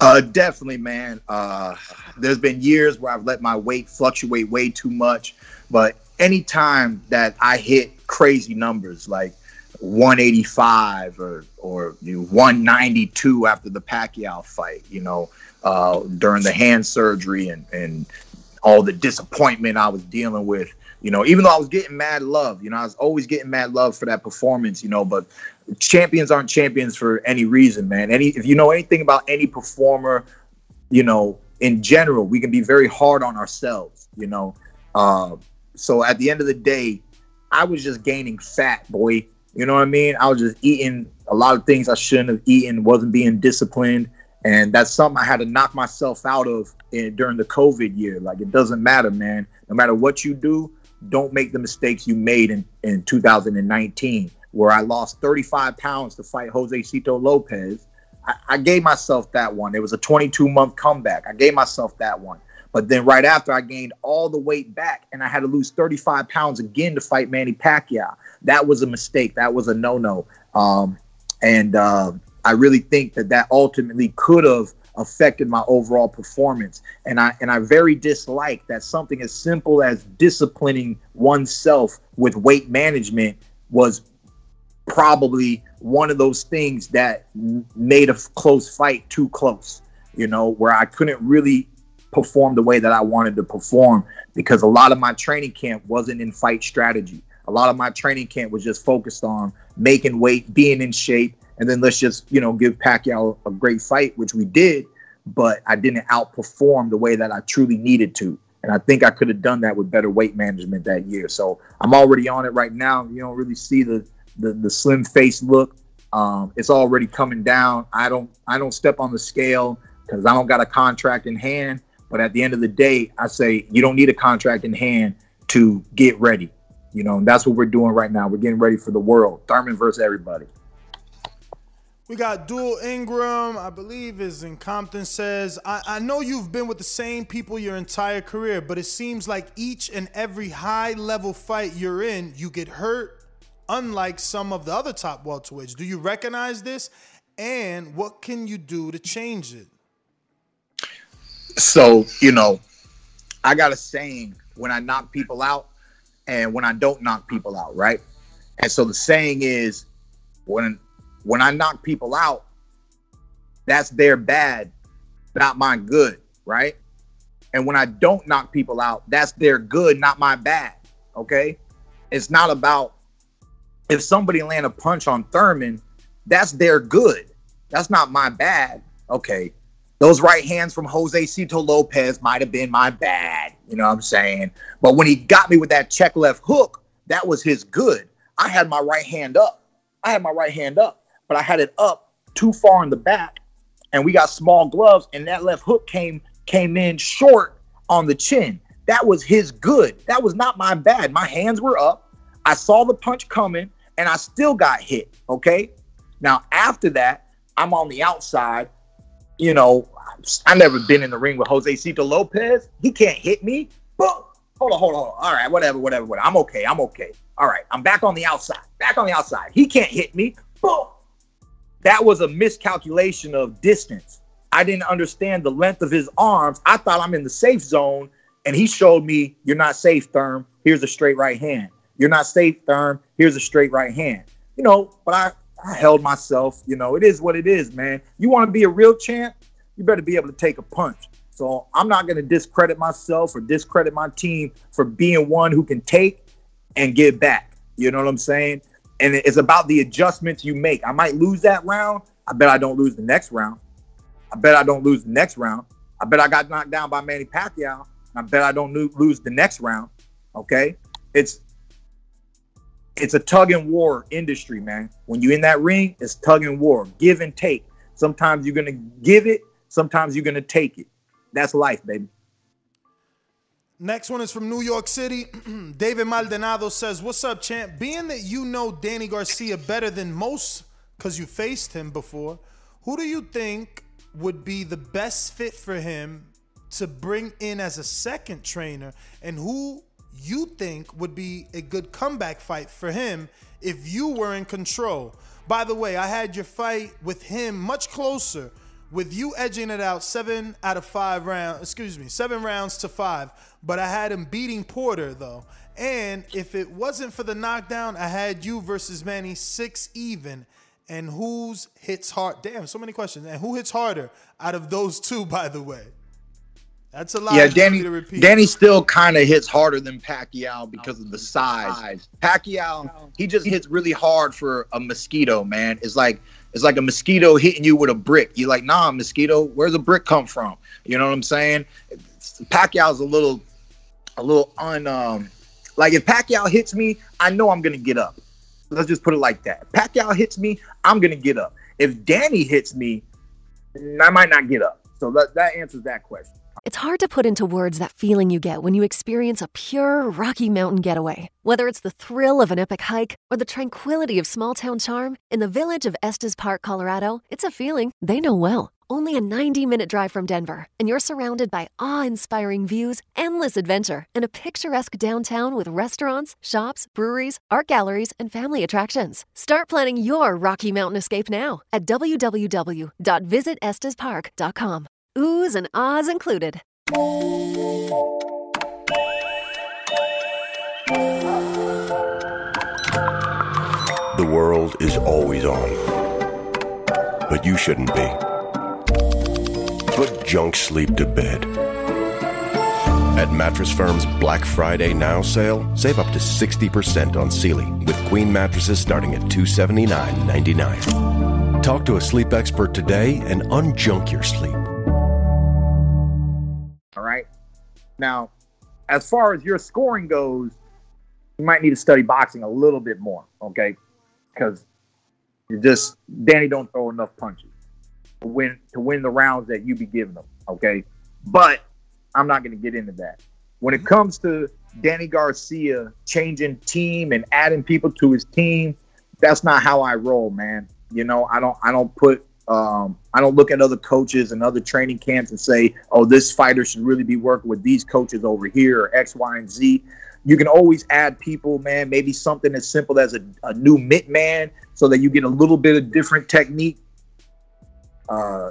Uh, definitely, man. Uh, there's been years where I've let my weight fluctuate way too much, but anytime that I hit crazy numbers, like 185 or or you know, 192 after the Pacquiao fight, you know, uh, during the hand surgery and and all the disappointment I was dealing with, you know, even though I was getting mad love, you know, I was always getting mad love for that performance, you know, but champions aren't champions for any reason, man. Any if you know anything about any performer, you know, in general, we can be very hard on ourselves, you know. Uh, so at the end of the day, I was just gaining fat, boy you know what I mean? I was just eating a lot of things I shouldn't have eaten, wasn't being disciplined. And that's something I had to knock myself out of in, during the COVID year. Like, it doesn't matter, man. No matter what you do, don't make the mistakes you made in, in 2019, where I lost 35 pounds to fight Josesito Lopez. I, I gave myself that one. It was a 22 month comeback. I gave myself that one. But then right after, I gained all the weight back and I had to lose 35 pounds again to fight Manny Pacquiao. That was a mistake. That was a no no. Um, and uh, I really think that that ultimately could have affected my overall performance. And I and I very dislike that something as simple as disciplining oneself with weight management was probably one of those things that made a close fight too close. You know, where I couldn't really perform the way that I wanted to perform because a lot of my training camp wasn't in fight strategy. A lot of my training camp was just focused on making weight, being in shape, and then let's just you know give Pacquiao a great fight, which we did, but I didn't outperform the way that I truly needed to. And I think I could have done that with better weight management that year. So I'm already on it right now. You don't really see the the, the slim face look. Um, it's already coming down. I don't I don't step on the scale because I don't got a contract in hand. But at the end of the day, I say you don't need a contract in hand to get ready. You know, and that's what we're doing right now. We're getting ready for the world. Thurman versus everybody. We got Dual Ingram, I believe, is in Compton. Says, I, I know you've been with the same people your entire career, but it seems like each and every high level fight you're in, you get hurt, unlike some of the other top welterweights. Do you recognize this? And what can you do to change it? So, you know, I got a saying when I knock people out and when I don't knock people out, right? And so the saying is when when I knock people out, that's their bad, not my good, right? And when I don't knock people out, that's their good, not my bad. Okay. It's not about if somebody land a punch on Thurman, that's their good. That's not my bad. Okay. Those right hands from Josesito Lopez might have been my bad. You know what I'm saying? But when he got me with that check left hook, that was his good. I had my right hand up. I had my right hand up but I had it up too far in the back, and we got small gloves, and that left hook came came in short on the chin. That was his good. That was not my bad. My hands were up. I saw the punch coming, and I still got hit. Okay. Now after that, I'm on the outside. You know, I never been in the ring with Josesito Lopez. He can't hit me. But hold on, hold on, hold on. All right, whatever, whatever, whatever. I'm okay. I'm okay. All right, I'm back on the outside. Back on the outside. He can't hit me. Boom that was a miscalculation of distance. I didn't understand the length of his arms. I thought I'm in the safe zone, and he showed me, You're not safe, Therm. Here's a straight right hand. You're not safe, Therm. Here's a straight right hand. You know, but I, I held myself. You know, it is what it is, man. You want to be a real champ, you better be able to take a punch. So I'm not going to discredit myself or discredit my team for being one who can take and give back. You know what I'm saying? And it's about the adjustments you make. I might lose that round. I bet I don't lose the next round. I bet I don't lose the next round. I bet I got knocked down by Manny Pacquiao. I bet I don't lose the next round. Okay, it's it's a tug and war industry, man. When you're in that ring, it's tug and war, give and take. Sometimes you're gonna give it, sometimes you're gonna take it. That's life, baby. Next one is from New York City. David Maldonado says, What's up, champ? Being that you know Danny Garcia better than most because you faced him before, who do you think would be the best fit for him to bring in as a second trainer? And who you think would be a good comeback fight for him if you were in control? By the way, I had your fight with him much closer with you edging it out seven out of five rounds, excuse me, seven rounds to five. But I had him beating Porter though. And if it wasn't for the knockdown, I had you versus Manny six even. And who's hits hard? Damn, so many questions. And who hits harder out of those two, by the way? That's a lot. Yeah, Danny. Danny still kind of hits harder than Pacquiao because of the size. Pacquiao, he just hits really hard for a mosquito, man. It's like it's like a mosquito hitting you with a brick. You're like, nah, mosquito, where's the brick come from? You know what I'm saying? Pacquiao's a little, a little un, um, like if Pacquiao hits me, I know I'm gonna get up. Let's just put it like that. Pacquiao hits me, I'm gonna get up. If Danny hits me, I might not get up. So that, that answers that question. It's hard to put into words that feeling you get when you experience a pure Rocky Mountain getaway. Whether it's the thrill of an epic hike or the tranquility of small town charm, in the village of Estes Park, Colorado, it's a feeling they know well. Only a 90 minute drive from Denver, and you're surrounded by awe inspiring views, endless adventure, and a picturesque downtown with restaurants, shops, breweries, art galleries, and family attractions. Start planning your Rocky Mountain escape now at www.visitestespark.com. Oohs and ahs included. The world is always on. But you shouldn't be. Put junk sleep to bed. At Mattress Firm's Black Friday Now sale, save up to 60% on Sealy with queen mattresses starting at $279.99. Talk to a sleep expert today and unjunk your sleep. All right. Now, as far as your scoring goes, you might need to study boxing a little bit more, okay? Because you just Danny don't throw enough punches to win to win the rounds that you be giving them, okay? But I'm not going to get into that. When it comes to Danny Garcia changing team and adding people to his team, that's not how I roll, man. You know, I don't I don't put um, I don't look at other coaches and other training camps and say, oh, this fighter should really be working with these coaches over here or X, Y, and Z. You can always add people, man. Maybe something as simple as a, a new mitt man so that you get a little bit of different technique. Uh,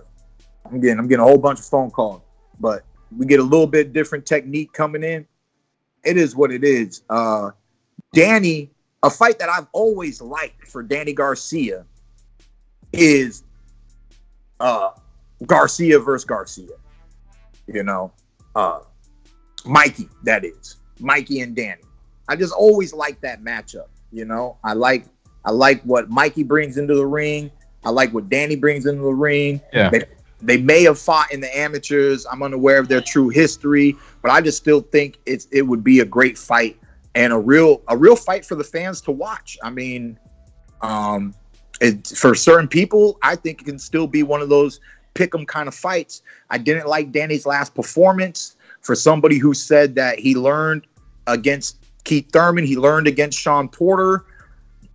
I'm getting I'm getting a whole bunch of phone calls, but we get a little bit different technique coming in. It is what it is. Uh, Danny, a fight that I've always liked for Danny Garcia is uh, Garcia versus Garcia. You know, uh, Mikey, that is Mikey and Danny. I just always like that matchup. You know, I like I like what Mikey brings into the ring. I like what Danny brings into the ring. Yeah. They, they may have fought in the amateurs. I'm unaware of their true history, but I just still think it's it would be a great fight and a real a real fight for the fans to watch. I mean, um, it, for certain people, I think it can still be one of those pick 'em kind of fights. I didn't like Danny's last performance. For somebody who said that he learned against Keith Thurman, he learned against Sean Porter.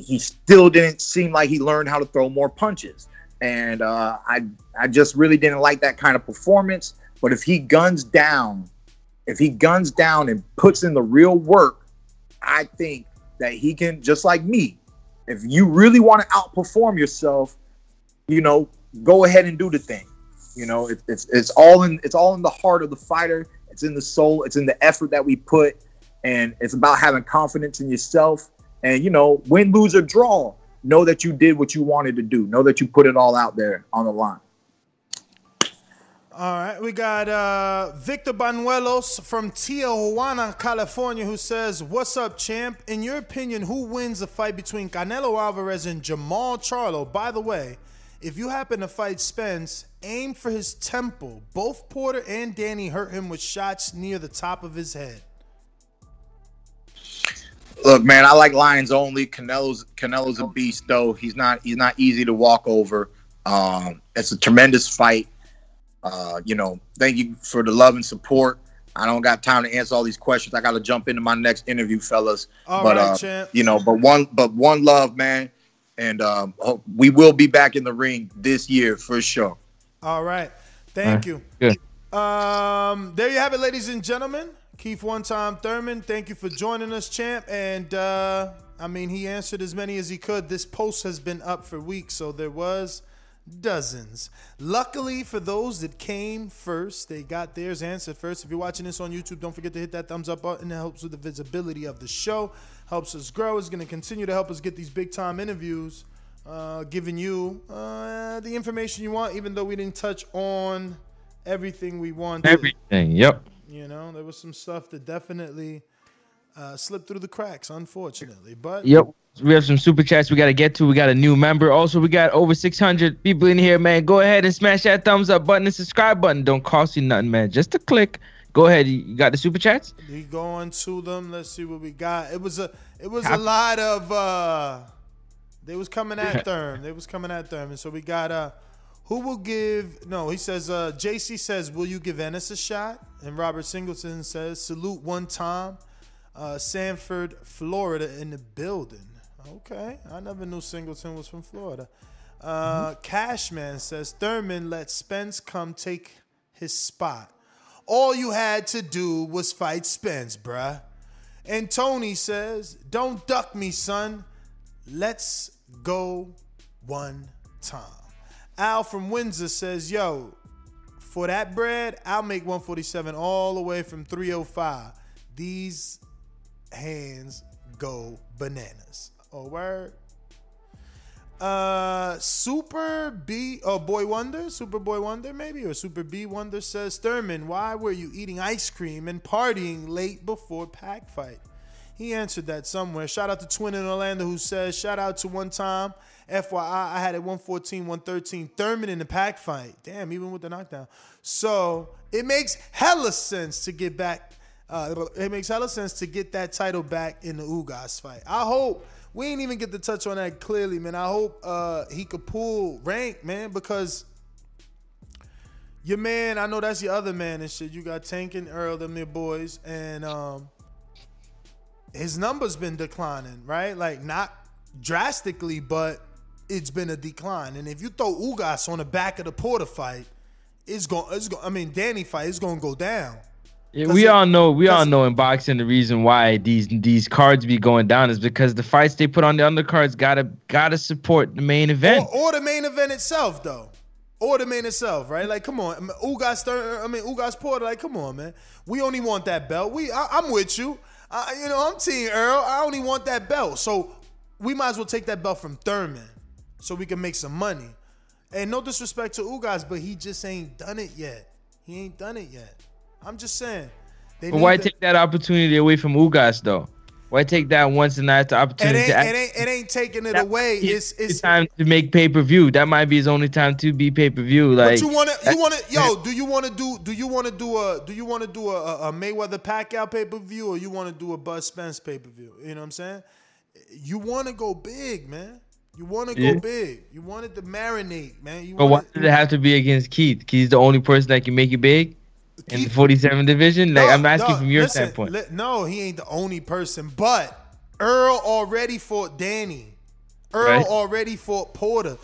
He still didn't seem like he learned how to throw more punches, and uh, I I just really didn't like that kind of performance. But if he guns down, if he guns down and puts in the real work, I think that he can just like me if you really want to outperform yourself, you know, go ahead and do the thing. You know, it, it's it's all in it's all in the heart of the fighter. It's in the soul. It's in the effort that we put, and it's about having confidence in yourself. And you know, win, lose, or draw, know that you did what you wanted to do. Know that you put it all out there on the line. All right, we got uh, Victor Banuelos from Tijuana, California, who says, "What's up, champ? In your opinion, who wins the fight between Canelo Alvarez and Jermall Charlo? By the way, if you happen to fight Spence, aim for his temple. Both Porter and Danny hurt him with shots near the top of his head." Look, man, I like Lions only. Canelo's Canelo's a beast, though. He's not he's not easy to walk over. Um, it's a tremendous fight. Uh, you know, thank you for the love and support. I don't got time to answer all these questions. I got to jump into my next interview, fellas. All but right, uh, champ. you know, but one, but one love, man, and um, we will be back in the ring this year for sure. All right, thank you. Good. Um, there you have it, ladies and gentlemen. Keith One Time Thurman, thank you for joining us, champ. And uh, I mean, he answered as many as he could. This post has been up for weeks, so there was dozens. Luckily for those that came first, they got theirs answered first. If you're watching this on YouTube, don't forget to hit that thumbs up button. It helps with the visibility of the show, helps us grow. It's going to continue to help us get these big time interviews, uh, giving you uh, the information you want, even though we didn't touch on everything we wanted. Everything. Yep. You know, there was some stuff that definitely uh, slipped through the cracks, unfortunately. But Yep. We have some super chats we got to get to. We got a new member. Also, we got over 600 people in here, man. Go ahead and smash that thumbs up button and subscribe button. Don't cost you nothing, man. Just a click. Go ahead. You got the super chats? we going to them. Let's see what we got. It was a it was a lot of uh they was coming at Therm. They was coming at Therm. And so we got uh who will give no, he says uh JC says, Will you give Ennis a shot? And Robert Singleton says, Salute one time. Uh Sanford, Florida in the building. Okay. I never knew Singleton was from Florida. Uh Cashman says Thurman let Spence come take his spot. All you had to do was fight Spence, bruh. And Tony says, Don't duck me, son. Let's go one time. Al from Windsor says, Yo, for that bread, I'll make 147 all the way from 305. These hands go bananas. Oh, word. Uh, Super B, oh Boy Wonder, Super Boy Wonder maybe, or Super B Wonder says, Thurman, why were you eating ice cream and partying late before Pac fight? he answered that somewhere. Shout out to Twin in Orlando who says, shout out to one time. FYI, I had it 114, 113. Thurman in the Pac fight. Damn, even with the knockdown. So it makes hella sense to get back. Uh, it makes hella sense to get that title back in the Ugas fight. I hope we ain't even get to touch on that clearly, man. I hope uh, he could pull rank, man, because your man, I know that's your other man and shit. You got Tank and Earl, them their boys, and um, his numbers been declining, right? Like not drastically, but it's been a decline. And if you throw Ugas on the back of the Porter fight, it's going. It's going. I mean, Danny fight is going to go down. Yeah, we all know we all know in boxing the reason why these these cards be going down is because the fights they put on the undercards gotta gotta support the main event. Or, or the main event itself, though. Or the main itself, right? Like, come on, Ugas. I mean, Ugas Porter. Like, come on, man. We only want that belt. We, I, am with you. I, you know, I'm Team Earl. I only want that belt. So we might as well take that belt from Thurman, so we can make some money. And no disrespect to Ugas, but he just ain't done it yet. He ain't done it yet. I'm just saying. but why to, take that opportunity away from Ugas though? Why take that once and not the opportunity? It ain't, it ain't, it ain't taking it away. It's it's time to make pay per view. That might be his only time to be pay per view. Like but you want to, you want to, yo, do you want to do, do you want to do a, do you want to do a, a Mayweather Pacquiao pay per view, or you want to do a Bud Spence pay per view? You know what I'm saying? You want to go big, man. You want to go yeah. big. You wanted to marinate, man. You but why did it have to be against Keith? He's the only person that can make it big Keith, in the 47 division. Like no, I'm asking no, from your listen, standpoint. Li- no, he ain't the only person. But Earl already fought Danny. Earl right. already fought Porter.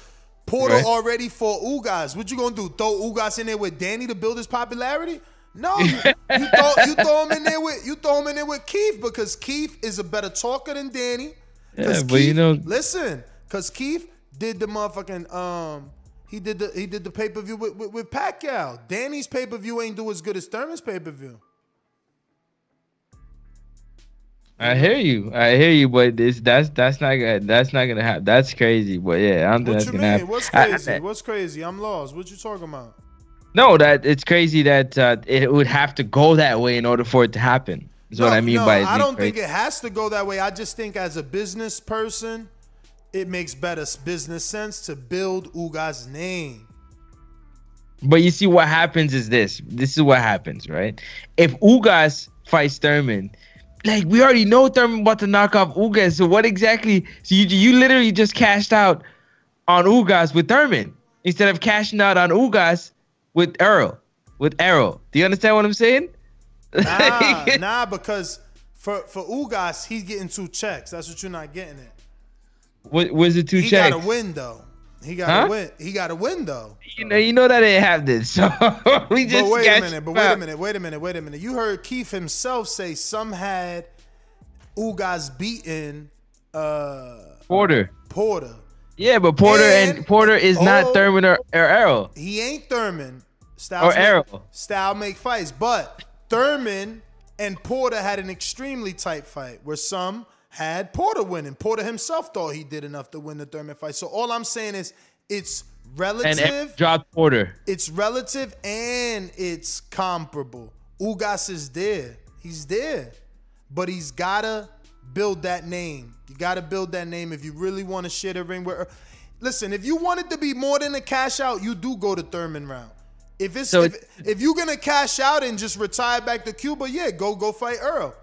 Porter right. already fought Ugas. What you gonna do? Throw Ugas in there with Danny to build his popularity? No, you, you, throw, you throw him in there with you throw him in there with Keith because Keith is a better talker than Danny. Yeah, but Keith, you know, listen, Cause Keith did the motherfucking um he did the he did the pay per view with, with, with Pacquiao. Danny's pay per view ain't do as good as Thurman's pay per view. I hear you. I hear you, but this that's that's not good. That's not gonna happen. That's crazy. But yeah, I don't think that's gonna mean? happen. What's crazy? I, What's crazy? I'm lost. What you talking about? No, that it's crazy that uh, it would have to go that way in order for it to happen. Is no, what I mean no, by. I don't crazy. think it has to go that way. I just think as a business person, it makes better business sense to build Uga's name. But you see, what happens is this. This is what happens, right? If Ugas fights Thurman, like we already know Thurman about to knock off Ugas. So what exactly? So you you literally just cashed out on Ugas with Thurman instead of cashing out on Ugas with Earl with Errol. Do you understand what I'm saying? Nah, nah, because for for Ugas, he's getting two checks. That's what you're not getting it. What was it two he checks? He got a win though. He got huh? a win. He got a win though. You know, you know that ain't have this. So we just. But wait a minute. But wait a minute. Wait a minute. Wait a minute. You heard Keith himself say some had Ugas beaten uh, Porter. Porter. Yeah, but Porter and, and Porter is oh, not Thurman or, or Errol. He ain't Thurman. Styles or Errol. Style make fights, but Thurman and Porter had an extremely tight fight where some had Porter winning. Porter himself thought he did enough to win the Thurman fight. So all I'm saying is it's relative. And dropped Porter. It's relative and it's comparable. Ugas is there. He's there. But he's gotta build that name. You gotta build that name if you really want to shit a ring where listen, if you want it to be more than a cash out, you do go to Thurman round. If it's so if, if you're gonna cash out and just retire back to Cuba, yeah, go go fight Earl.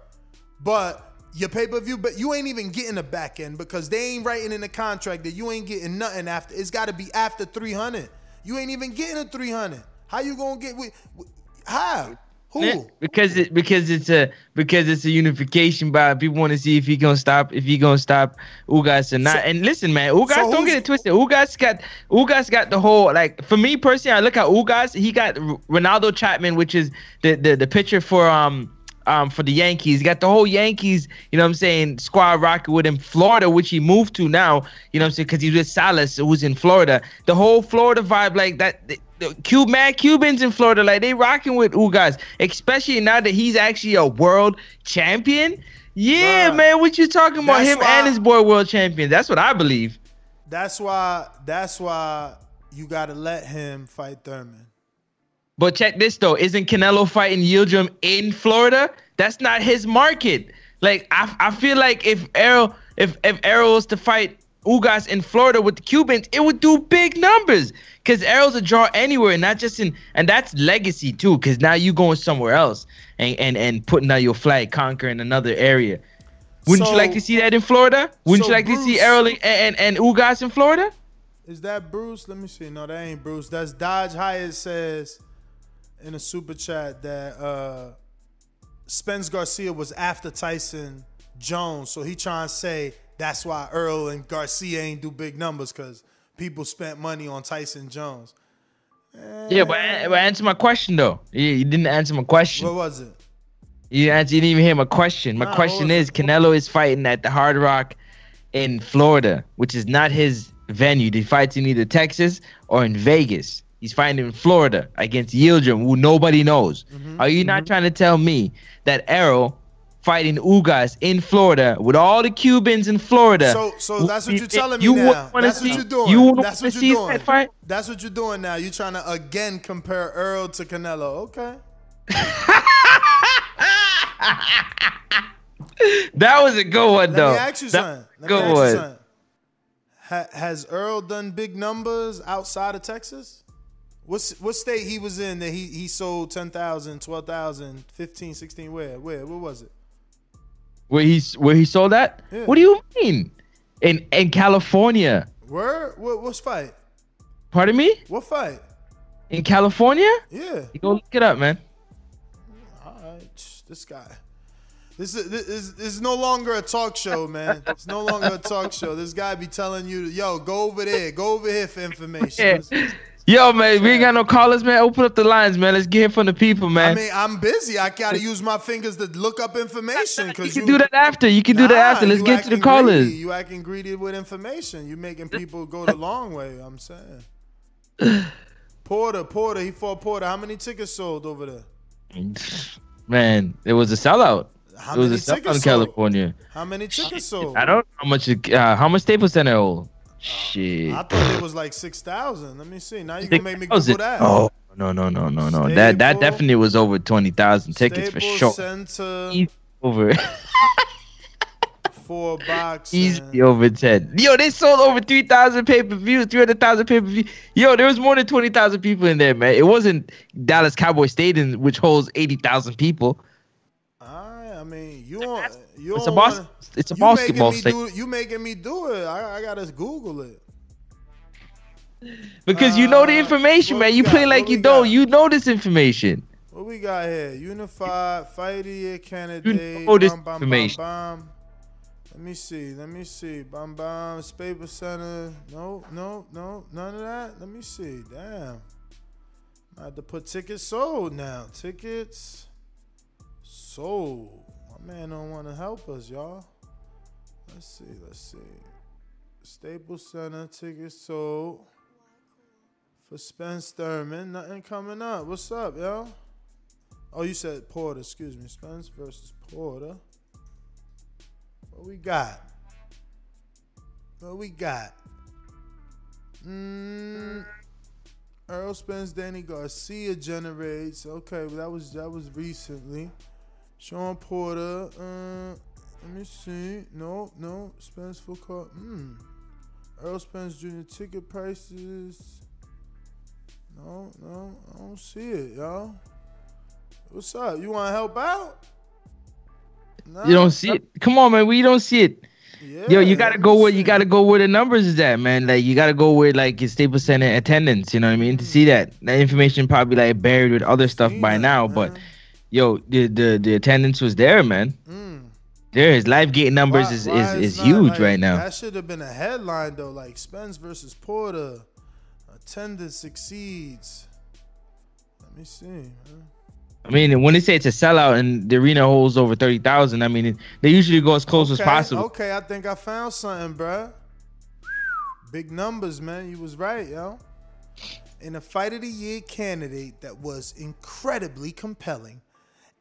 But your pay per view, but you ain't even getting a back end because they ain't writing in the contract that you ain't getting nothing after. It's got to be after 300. You ain't even getting a 300. How you gonna get? How? Who? Because it because it's a because it's a unification by people want to see if he gonna stop if he gonna stop Ugas or not. So, and listen, man, Ugas so don't get it twisted. Ugas got Ugas got the whole like for me personally, I look at Ugas. He got Ronaldo Chapman, which is the the the pitcher for um um, for the Yankees. He got the whole Yankees, you know what I'm saying, squad rocking with him. Florida, which he moved to now, you know what I'm saying, because he's with Salas, who's in Florida. The whole Florida vibe, like that. The, Cube, mad Cubans in Florida, like they rocking with Ugas, especially now that he's actually a world champion. Yeah, Bruh, man, what you talking about? Him why, and his boy world champion. That's what I believe. That's why. That's why you got to let him fight Thurman. But check this though, isn't Canelo fighting Yildirim in Florida? That's not his market. Like I, I feel like if Errol if if Errol was to fight Ugas in Florida with the Cubans, it would do big numbers. Cause Errol's a draw anywhere, not just in and that's legacy too. Cause now you going somewhere else and and and putting out your flag, conquering another area. Wouldn't So- you like to see that in Florida? Wouldn't so you like to see Bruce- Errol and, and and Ugas in Florida? Is that Bruce? Let me see. No, that ain't Bruce. That's Dodge Hyatt says in a super chat that uh Spence Garcia was after Tyson Jones. So he trying to say that's why Earl and Garcia ain't do big numbers because people spent money on Tyson Jones. Yeah, but, but answer my question though. You, you didn't answer my question. What was it? You, answer, you didn't even hear my question. My Nah, question is Canelo is fighting at the Hard Rock in Florida, which is not his venue. He fights in either Texas or in Vegas. He's fighting in Florida against Yildirim, who nobody knows. Mm-hmm. Are you not trying to tell me that Errol fighting Ugas in Florida with all the Cubans in Florida? So, so that's what you're telling me you now. wouldn't wanna what see- you're doing. You that's what see you're doing. that fight? That's what you're doing now. You're trying to again compare Earl to Canelo. Okay. That was a good one, Let though. me ask you something. Let me good ask you one. something. Ha- has Earl done big numbers outside of Texas? What's what state he was in that he he sold 10,000, 12,000, 15, 16 where? Where? Where was it? Where he's where he sold that? Yeah. What do you mean? In in California. Where? What what's fight? Pardon me? What fight? In California? Yeah. You go look it up, man. All right. This guy. This is, this is this is no longer a talk show, man. It's no longer a talk show. This guy be telling you, yo, go over there, go over here for information. Yeah. Yo, man, we ain't got no callers, man. Open up the lines, man. Let's get it from the people, man. I mean, I'm busy. I gotta use my fingers to look up information you because can do that after. You can do that after. Let's get to the acting callers. Greedy. You acting greedy with information. You making people go the long way. I'm saying. Porter, Porter, he fought Porter. How many tickets sold over there? Man, it was a sellout. How it was a many sellout tickets in? California. How many tickets sold? I don't know how much. Uh, how much Staples Center hold? Shit. I thought it was like six thousand. Let me see. Now you gonna make me Google Was that. Oh no no no no no! That that definitely was over twenty thousand tickets for sure. Center Easy over for boxing. easy over ten. Yo, they sold over three thousand pay per view, three hundred thousand pay per view. Yo, there was more than twenty thousand people in there, man. It wasn't Dallas Cowboy Stadium, which holds eighty thousand people. I mean, you don't. You It's a bas- wanna- it's a you basketball me do, You making me do it. I, I gotta Google it. Because you know Uh, the information, man. You play like you don't. You know this information. What we got here? Unified Fight of the Year candidate. know this Bum, bum, information. Bum. Let me see. Let me see. Bum bum. Staples Center. No, no, no. None of that. Let me see. Damn. I have to put tickets sold now. Tickets sold. Man don't want to help us, y'all. Let's see. Let's see. Staples Center tickets sold for Spence Thurman. Nothing coming up. What's up, yo? Oh, you said Porter. Excuse me. Spence versus Porter. What we got? What we got? Mm, Earl Spence, Danny Garcia generates. Okay, well, that was that was recently. Sean Porter. Uh, let me see. No, no. Spence full card. Hmm. Earl Spence Jr. ticket prices. No, no, I don't see it, y'all. What's up? You want to help out? Nah. You don't see it. Come on, man. We don't see it. Yeah, Yo, you gotta go where you gotta go where the numbers is at, man. Like you gotta go where like your Staples Center attendance. You know what I mean? To see that that information probably like buried with other stuff by now, but yo, the the the attendance was there, man. There is live gate numbers is Mm. Why is, it's is not, huge like, right now. That should have been a headline though, like Spence versus Porter. Attendance exceeds. Let me see. Man. I mean, when they say it's a sellout and the arena holds over thirty thousand, I mean they usually go as close as possible. Okay, I think I found something, bruh. Big numbers, man. You was right, yo. In a fight of the year candidate that was incredibly compelling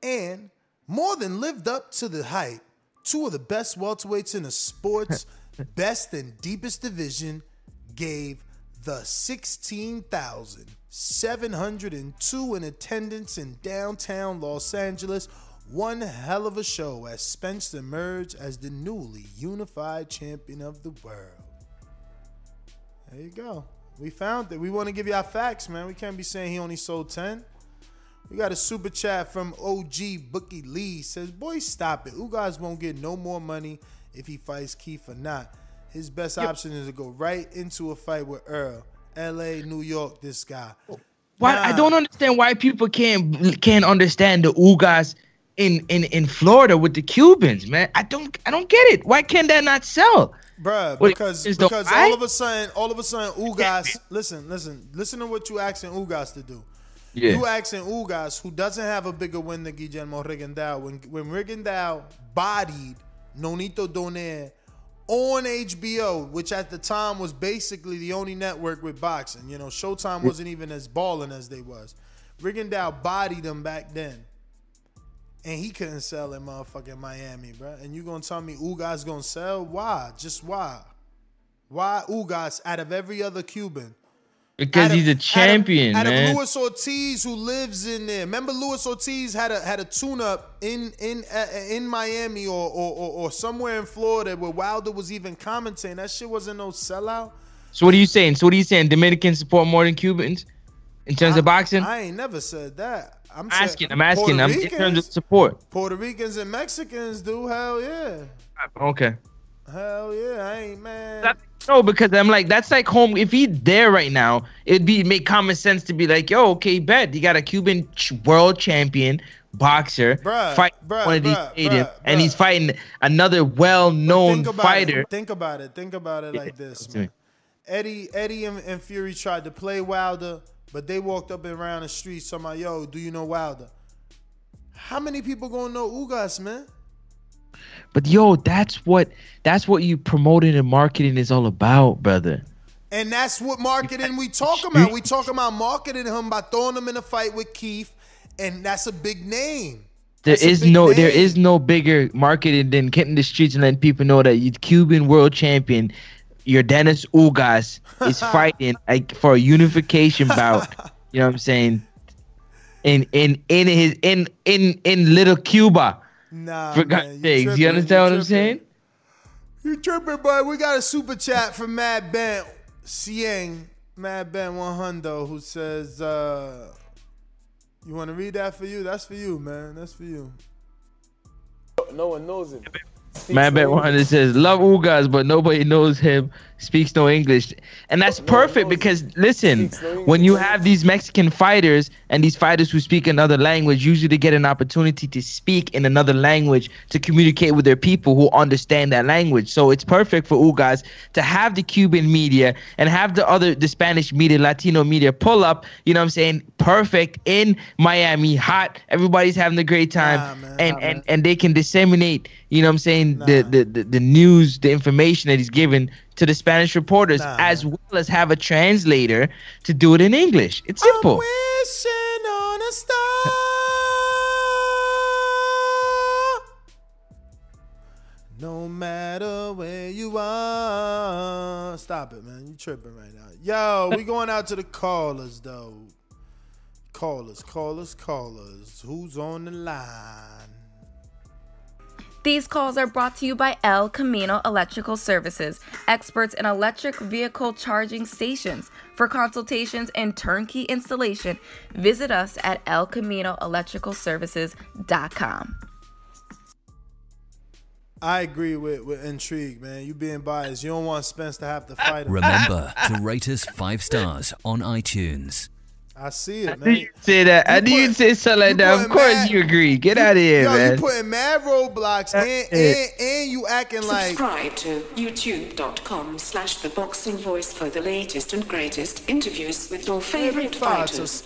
and more than lived up to the hype, two of the best welterweights in the sport's best and deepest division gave the 16,702 in attendance in downtown Los Angeles One hell of a show as Spence emerged as the newly unified champion of the world. There you go. We found it. We want to give you our facts, man. We can't be saying he only sold 10. We got a super chat from OG Bookie Lee. Says, boy, stop it. Ugas won't get no more money if he fights Keith or not. His best Yep. option is to go right into a fight with Earl. LA, New York, this guy. Why I don't understand why people can't can't understand the Ugas in in in Florida with the Cubans, man. I don't I don't get it. Why can't that not sell? Bruh, because the because all of a sudden, all of a sudden, Ugas, listen, listen, listen to what you're asking Ugas to do. Yeah. You asking Ugas, who doesn't have a bigger win than Guillermo Rigondeaux, when when Rigondeaux bodied Nonito Donaire on HBO, which at the time was basically the only network with boxing. You know, Showtime wasn't even as balling as they was. Rigondeaux bodied them back then. And he couldn't sell in motherfucking Miami, bro. And you gonna tell me Ugas gonna sell? Why? Just why? Why Ugas out of every other Cuban? Because he's a champion, out man. of Luis Ortiz, who lives in there. Remember, Luis Ortiz had a had a tune up in in uh, in Miami or, or or or somewhere in Florida where Wilder was even commentating. That shit wasn't no sellout. So what are you saying? So what are you saying? Dominicans support more than Cubans in terms of boxing? I ain't never said that. I'm I'm saying asking. I'm asking. Puerto I'm in terms of support. Puerto Ricans and Mexicans do. Hell yeah. Okay. Hell yeah. I ain't man. No, because I'm like, that's like home. If he's there right now, it'd be make common sense to be like, yo, okay, bet you got a Cuban ch- world champion boxer Bruh, fight bruh, one of these bruh, stadiums, and he's fighting another well-known Think about fighter. It. Think about it. Think about it like this, man. Eddie, Eddie, and, and Fury tried to play Wilder, but they walked up and around the streets talking about, "Yo, do you know Wilder?" How many people gonna know Ugas, man? But yo, that's what that's what you promoting and marketing is all about, brother. And that's what marketing we talk about. We talk about marketing him by throwing him in a fight with Keith, and that's a big name. There That's a is no there name. is no bigger marketing than getting the streets and letting people know that you Cuban world champion, Yordenis Ugas is fighting like for a unification bout. You know what I'm saying? In in in his in in in little Cuba. Nah, For man, God's sakes, you understand what I'm saying? You tripping, boy. We got a super chat from Mad Ben Sieng, Mad Ben 100, who says, uh, You want to read that for you? That's for you, man. That's for you. No one knows him. Man, bet one that says love Ugas, but nobody knows him. Speaks no English, and that's perfect because listen, when you have these Mexican fighters and these fighters who speak another language, usually they get an opportunity to speak in another language to communicate with their people who understand that language. So it's perfect for Ugas to have the Cuban media and have the other the Spanish media, Latino media pull up. You know what I'm saying? Perfect in Miami, hot. Everybody's having a great time, and and and they can disseminate. You know what I'm saying? The, the the the news, the information that he's given to the Spanish reporters, as well as have a translator to do it in English. It's simple. Wishing on a star. No matter where you are. Stop it, man. You tripping right now. Yo, we going out to the callers, though. Callers, callers, callers. Who's on the line? These calls are brought to you by El Camino Electrical Services, experts in electric vehicle charging stations. For consultations and turnkey installation, visit us at elcaminoelectricalservices.com. I agree with, with Intrigue, man. You being biased. You don't want Spence to have to fight him. Remember to rate us five stars on iTunes. I see it, I knew man. you'd say that. I knew you'd say something like that. Of course mad- you agree. Get out of here, Yo, man. you putting mad roadblocks and, and, and you acting like Subscribe to youtube.com slash the boxing voice for the latest and greatest interviews with your favorite fighters.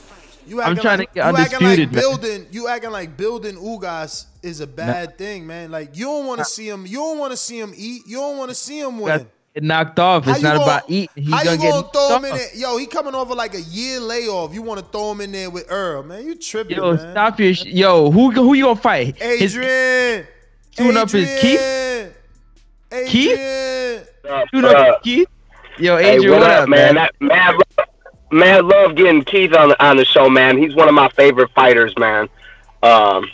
You I'm trying like, to get you acting undisputed, like man. building. You acting like building Ugas is a bad thing, man. Like you don't want to see him. You don't want to see him eat. You don't want to see him win. Got get knocked off. How It's not gonna- about eating. He's How gonna you gonna throw him in there? Yo, he coming over like a year layoff. You want to throw him in there with Earl, man? You tripping, Yo, man? stop your sh- yo. Who who you gonna fight? His- Adrian, tune up his Keith. Keith. Tune up his Keith. Yo, Hey, Adrian, what, up, man? That, mad, lo- mad love getting Keith on the, on the show, man. He's one of my favorite fighters, man. Um,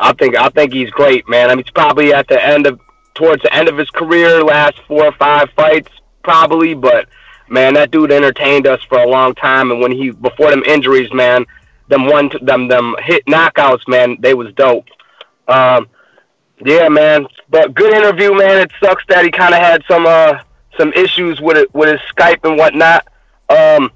I think I think he's great, man. I mean, he's probably at the end of towards the end of his career, last four or five fights, probably. But man, that dude entertained us for a long time. And when he before them injuries, man, them one them them hit knockouts, man, they was dope. Um, yeah, man. But good interview, man. It sucks that he kind of had some uh some issues with it with his Skype and whatnot. Um,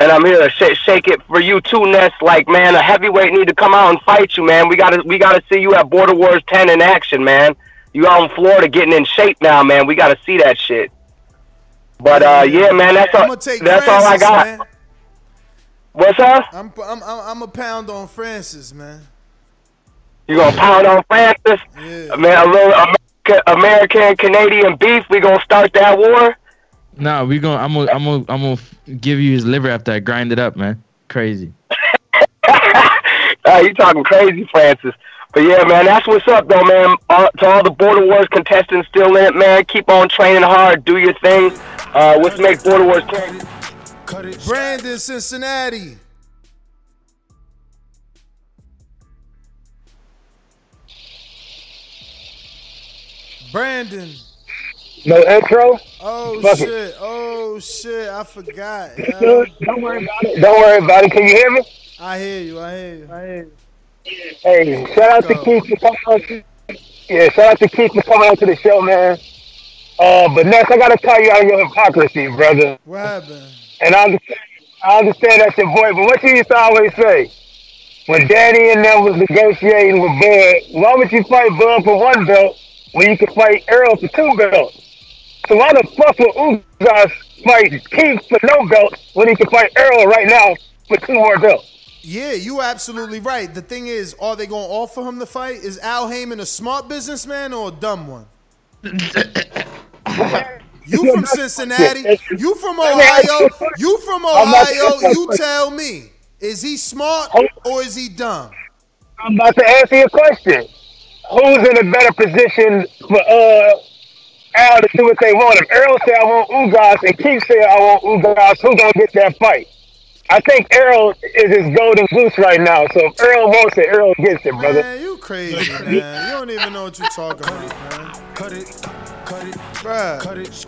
and I'm here to sh- shake it for you too, Ness. Like, man, a heavyweight need to come out and fight you, man. We gotta we gotta see you at Border Wars 10 in action, man. You out in Florida getting in shape now, man. We gotta see that shit. But uh, yeah, man, that's all. That's all I got. Man. What's up? I'm I'm I'm, I'm a pound on Francis, man. You gonna pound on Francis? Yeah. Man, a little American, American Canadian beef. We gonna start that war. Nah, we gonna I'm gonna I'm gonna I'm gonna give you his liver after I grind it up, man. Crazy. Uh, you talking crazy, Francis. But yeah, man, that's what's up, though, man. Uh, to all the Border Wars contestants still in it, man, keep on training hard, do your thing. Uh, let's make Border Wars 10. Brandon, Cincinnati. Brandon. No intro? Oh Fuck it. shit! Oh shit! I forgot. yo. Don't worry about it. Don't worry about it. Can you hear me? I hear you. I hear you. I hear you. Hey, shout out to Keith for coming on. Yeah, shout out to Keith for coming on to the show, man. Uh, but next, I gotta call you out your hypocrisy, brother. What happened? And I understand, I understand that's your boy, but what you used to always say, when Danny and them was negotiating with Bud, why would you fight Bud for one belt when you could fight Earl for two belts? So why the fuck would Ugas fight Keith for no belt when he can fight Earl right now for two more belts? Yeah, you absolutely right. The thing is, are they gonna offer him the fight? Is Al Haymon a smart businessman or a dumb one? You from Cincinnati? You from Ohio? You from Ohio? You tell me. Is he smart or is he dumb? I'm about to answer your question. Who's in a better position for uh Al to do what they want? If Earl say I want Ugas and Keith say I want Ugas, who gonna get that fight? I think Earl is his golden goose right now. So if Earl wants it, Earl gets it, brother. Man, you crazy, man. You don't even know what you're talking about, man. Cut it, cut it, bruh. Cut it.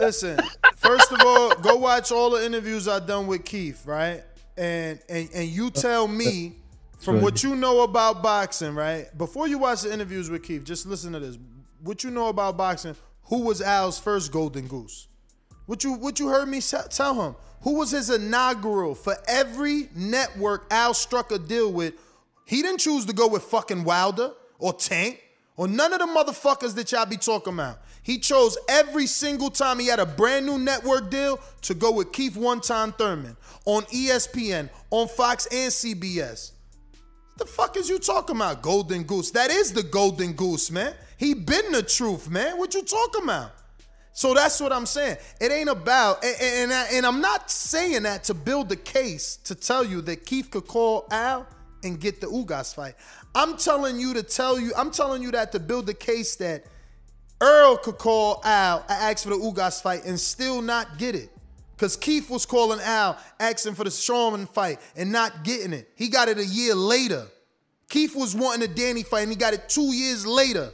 Listen, first of all, go watch all the interviews I've done with Keith, right? And and and you tell me from what you know about boxing, right? Before you watch the interviews with Keith, just listen to this. What you know about boxing? Who was Al's first golden goose? What you what you heard me tell him? Who was his inaugural for every network Al struck a deal with? He didn't choose to go with fucking Wilder or Tank or none of the motherfuckers that y'all be talking about. He chose every single time he had a brand new network deal to go with Keith One Time Thurman on ESPN, on Fox and CBS. The fuck is you talking about? Golden Goose. That is the Golden Goose, man. He been the truth, man. What you talking about? So that's what I'm saying. It ain't about, and, and, I, and I'm not saying that to build the case to tell you that Keith could call Al and get the Ugas fight. I'm telling you to tell you, I'm telling you that to build the case that Earl could call Al, and ask for the Ugas fight and still not get it. Because Keith was calling Al, asking for the Strowman fight and not getting it. He got it a year later. Keith was wanting a Danny fight and he got it two years later.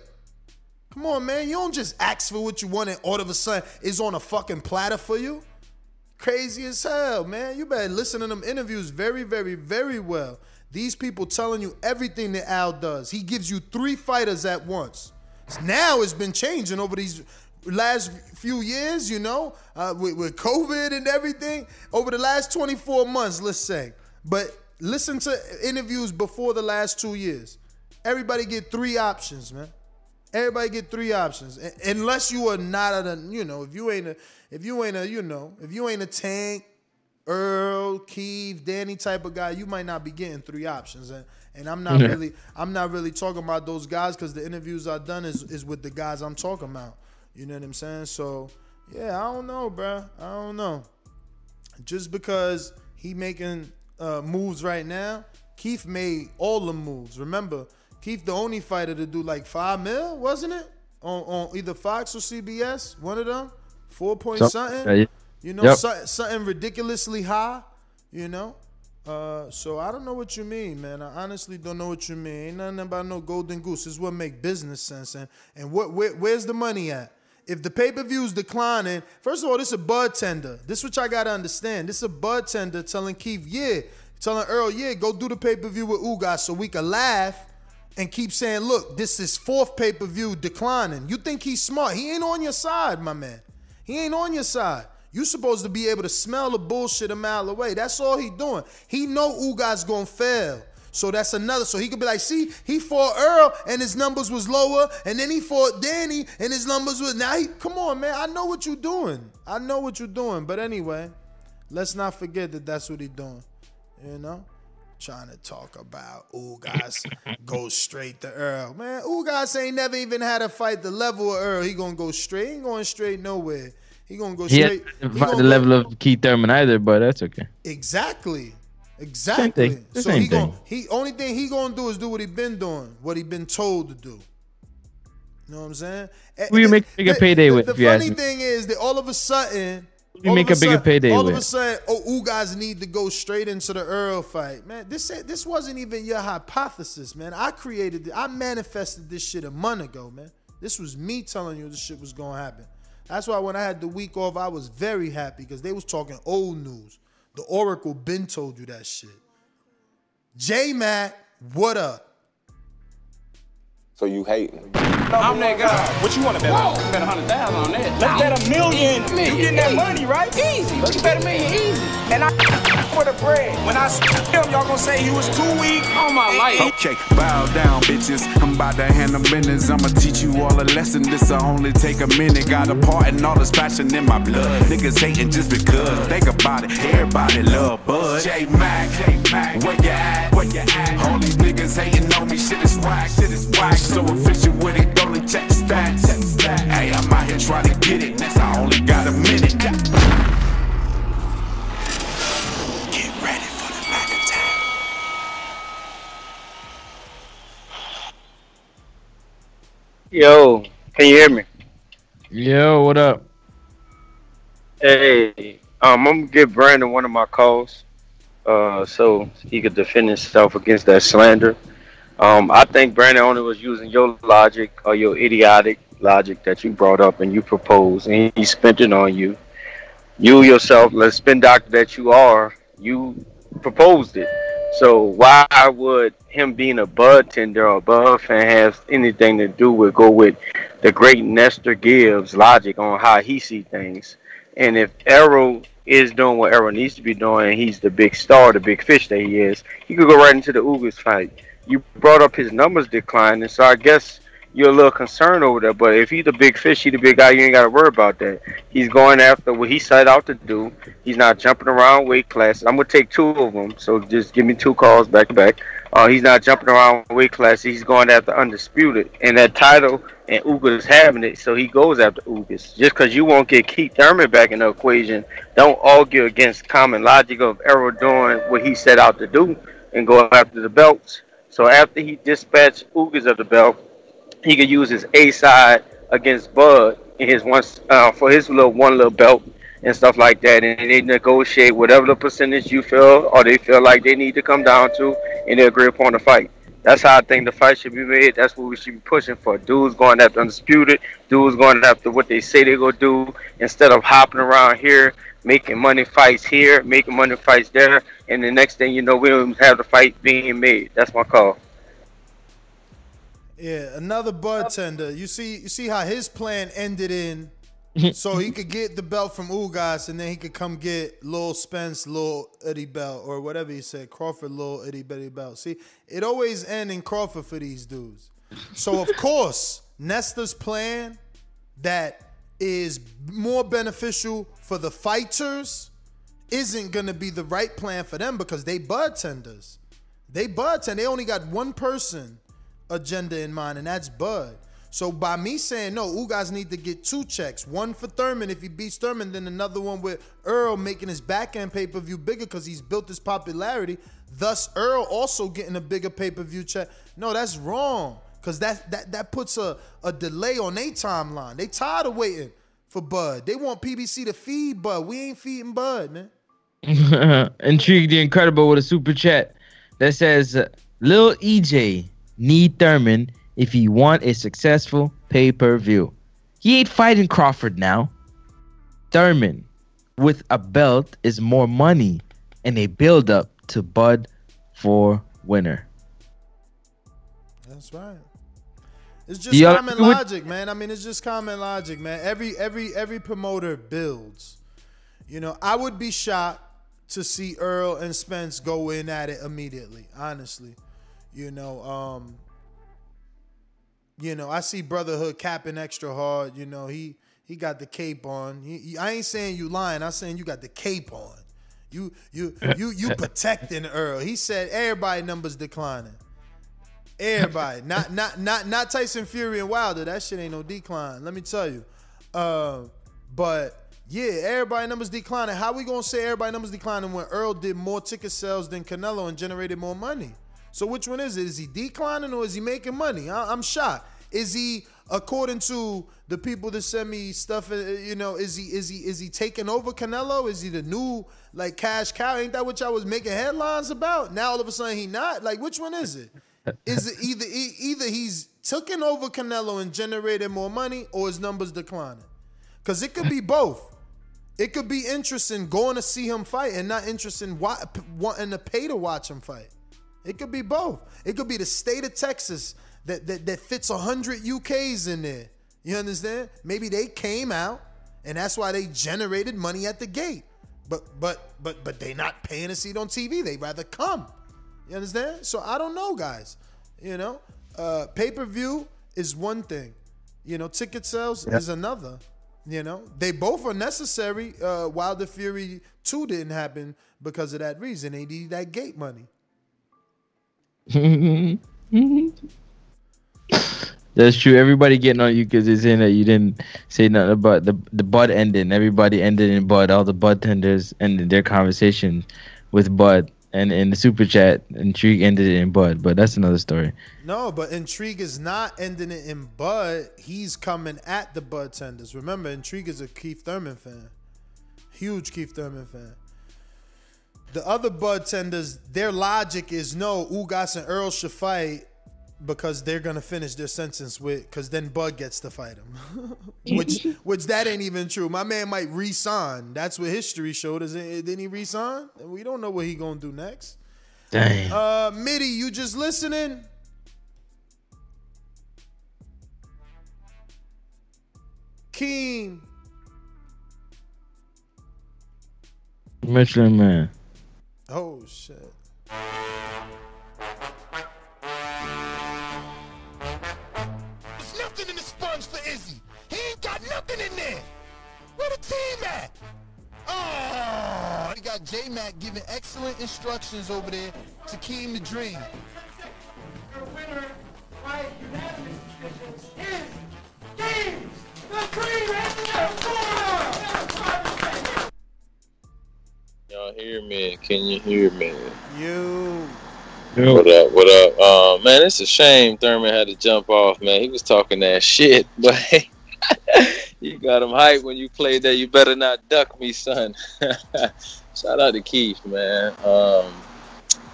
Come on, man. You don't just ask for what you want and all of a sudden it's on a fucking platter for you. Crazy as hell, man. You better listen to them interviews very, very, very well. These people telling you everything that Al does. He gives you three fighters at once. Now it's been changing over these last few years, you know, uh, with, with COVID and everything. Over the last 24 months, let's say. But listen to interviews before the last two years. Everybody get three options, man. Everybody get three options, unless you are not a, you know, if you ain't a, if you ain't a, you know, if you ain't a tank, Earl, Keith, Danny type of guy, you might not be getting three options. And and I'm not Yeah. really, I'm not really talking about those guys because the interviews I've done is is with the guys I'm talking about. You know what I'm saying? So yeah, I don't know, bruh. I don't know. Just because he making uh, moves right now, Keith made all the moves. Remember, Keith the only fighter to do like five mil, wasn't it? On on either Fox or CBS, one of them, four point Some- something. yeah. You know, Yep. so- something ridiculously high. You know, Uh, so I don't know what you mean, man. I honestly don't know what you mean. Ain't nothing about no golden goose. This is what make business sense. And and what where, where's the money at? If the pay per view is declining, first of all, this is a bud tender. This is what y'all gotta understand. This is a bud tender telling Keith, yeah, telling Earl, yeah, go do the pay per view with Ugas so we can laugh and keep saying, look, this is fourth pay per view declining. You think he's smart? He ain't on your side, my man. He ain't on your side. You supposed to be able to smell the bullshit a mile away. That's all he doing. He know Ugas gonna fail. So that's another. So he could be like, see, he fought Earl and his numbers was lower, and then he fought Danny and his numbers was now. He, come on, man. I know what you're doing. I know what you're doing. But anyway, let's not forget that that's what he doing. You know, trying to talk about Ugas go straight to Earl. Man, Ugas ain't never even had a fight the level of Earl. He gonna go straight. He ain't going straight nowhere. He gonna go straight. he gonna the go- level of Keith Thurman either, but that's okay. Exactly. Exactly. So same he thing. going he only thing he gonna do is do what he been doing, what he been told to do. You know what I'm saying? Who you make a bigger payday the, with, The funny thing is that all of a sudden, you all make of a bigger sudden- payday All of a sudden, oh, you guys need to go straight into the Earl fight, man. This this wasn't even your hypothesis, man. I created. I manifested this shit a month ago, man. This was me telling you this shit was gonna happen. That's why when I had the week off, I was very happy because they was talking old news. The Oracle been told you that shit. J Mac, what up? So you hating? I'm that guy. What you want to bet on? Bet a hundred thousand on that. Let's bet a million. You getting that money, right? Easy. Let's bet a million easy. And I for the bread. When I him, y'all gonna say he was too weak on my life. Okay, bow down, bitches. I'm about to hand handle business. I'ma teach you all a lesson. This'll only take a minute. Got a part and all this passion in my blood. Niggas hating just because. Think about it. Everybody love Bud. J Mac, J Mac, where you at? Where you at? All these niggas hating on me. Shit is whack. Shit is whack. So efficient with it. Only check stats. Check stats. Hey, I'm out here trying to get it. Next, I only got a minute. Get ready for the Mac attack. Yo, can you hear me? Yo, what up? Hey, um, I'm gonna give Brandon one of my calls, uh, so he could defend himself against that slander. Um, I think Brandon only was using your logic or your idiotic logic that you brought up and you proposed, and he spent it on you. You yourself, the spin doctor that you are, you proposed it. So why would him being a bud tender or a bud fan have anything to do with go with the great Nestor Gibbs logic on how he see things? And if Errol is doing what Errol needs to be doing, he's the big star, the big fish that he is, he could go right into the Ugas fight. You brought up his numbers declining, so I guess you're a little concerned over that. But if he's the big fish, he's the big guy, you ain't got to worry about that. He's going after what he set out to do. He's not jumping around weight classes. I'm gonna take two of them, so just give me two calls back to back. Uh, he's not jumping around weight classes. He's going after undisputed, and that title and Ugas having it, so he goes after Ugas. Just because you won't get Keith Thurman back in the equation, don't argue against common logic of Errol doing what he set out to do and go after the belts. So after he dispatched Ugas of the belt, he could use his A side against Bud in his one uh, for his little one little belt and stuff like that, and they negotiate whatever the percentage you feel or they feel like they need to come down to, and they agree upon the fight. That's how I think the fight should be made. That's what we should be pushing for. Dudes going after undisputed. Dudes going after what they say they're gonna do instead of hopping around here, making money fights here, making money fights there, and the next thing you know, we don't have the fight being made. That's my call. Yeah, another bartender. You see, you see how his plan ended in, so he could get the belt from Ugas, and then he could come get Lil Spence, Lil Eddie belt, or whatever he said, Crawford, Lil Eddie Betty belt. See, it always end in Crawford for these dudes. So of course, Nestor's plan that is more beneficial for the fighters isn't gonna be the right plan for them because they bud tenders. They bud tend. They only got one person agenda in mind, and that's Bud. So by me saying no, Ugas need to get two checks. One for Thurman if he beats Thurman, then another one with Earl making his back end pay per view bigger because he's built his popularity. Thus, Earl also getting a bigger pay per view check. No, that's wrong because that that that puts a, a delay on their timeline. They tired of waiting for Bud. They want PBC to feed Bud. We ain't feeding Bud, man. Intrigue the Incredible with a super chat that says Lil EJ need Thurman if he want a successful pay per view. He ain't fighting Crawford now. Thurman with a belt is more money and a build up to Bud for winner. That's right. It's just Yeah, common logic, man. I mean, it's just common logic, man. Every every every promoter builds. You know, I would be shocked to see Earl and Spence go in at it immediately. Honestly, you know, um, you know, I see Brotherhood capping extra hard. You know, he he got the cape on. He, he- I ain't saying you lying. I'm saying you got the cape on. You you you you protecting Earl. He said everybody numbers declining. Everybody, not not not not Tyson Fury and Wilder. That shit ain't no decline. Let me tell you. Uh, but yeah, everybody numbers declining. How we gonna say everybody numbers declining when Earl did more ticket sales than Canelo and generated more money? So which one is it? Is he declining or is he making money? I, I'm shocked. Is he, according to the people that send me stuff, uh, you know, is he is he is he taking over Canelo? Is he the new like cash cow? Ain't that what y'all was making headlines about? Now all of a sudden he not. Like which one is it? Is it either either he's taking over Canelo and generating more money, or his numbers declining? Because it could be both. It could be interesting going to see him fight and not interested in wanting to pay to watch him fight. It could be both. It could be the state of Texas that that, that fits hundred UKs in there. You understand? Maybe they came out and that's why they generated money at the gate. But but but but they not paying a seat on TV. They rather come. You understand? So I don't know, guys. You know, uh, pay per view is one thing. You know, ticket sales Yeah. is another. You know, they both are necessary. Uh, Wilder Fury two didn't happen because of that reason. They need that gate money. That's true. Everybody getting on you because they're saying that you didn't say nothing about the the Bud ending. Everybody ended in Bud. All the Bud tenders ended their conversation with Bud. And in the super chat, Intrigue ended it in Bud. But that's another story. No, but Intrigue is not ending it in Bud. He's coming at the Bud tenders. Remember, Intrigue is a Keith Thurman fan. Huge Keith Thurman fan. The other Bud tenders, their logic is no, Ugas and Earl should fight because they're gonna finish their sentence with because then Bud gets to fight him. which which that ain't even true. My man might resign. That's what history showed us. Didn't he resign? We don't know what he gonna do next. Dang. Uh Mitty, you just listening? Keem. Michelin man. Oh shit. Where the? Oh, we got J Mac giving excellent instructions over there to Keem the Dream. Your winner by unanimous decisions is James the Dream Y'all hear me? Can you hear me? You. What up? What up? Uh, man, it's a shame Thurman had to jump off, man. He was talking that shit, but you got him hyped when you played that. You better not duck me, son. Shout out to Keith, man. Um,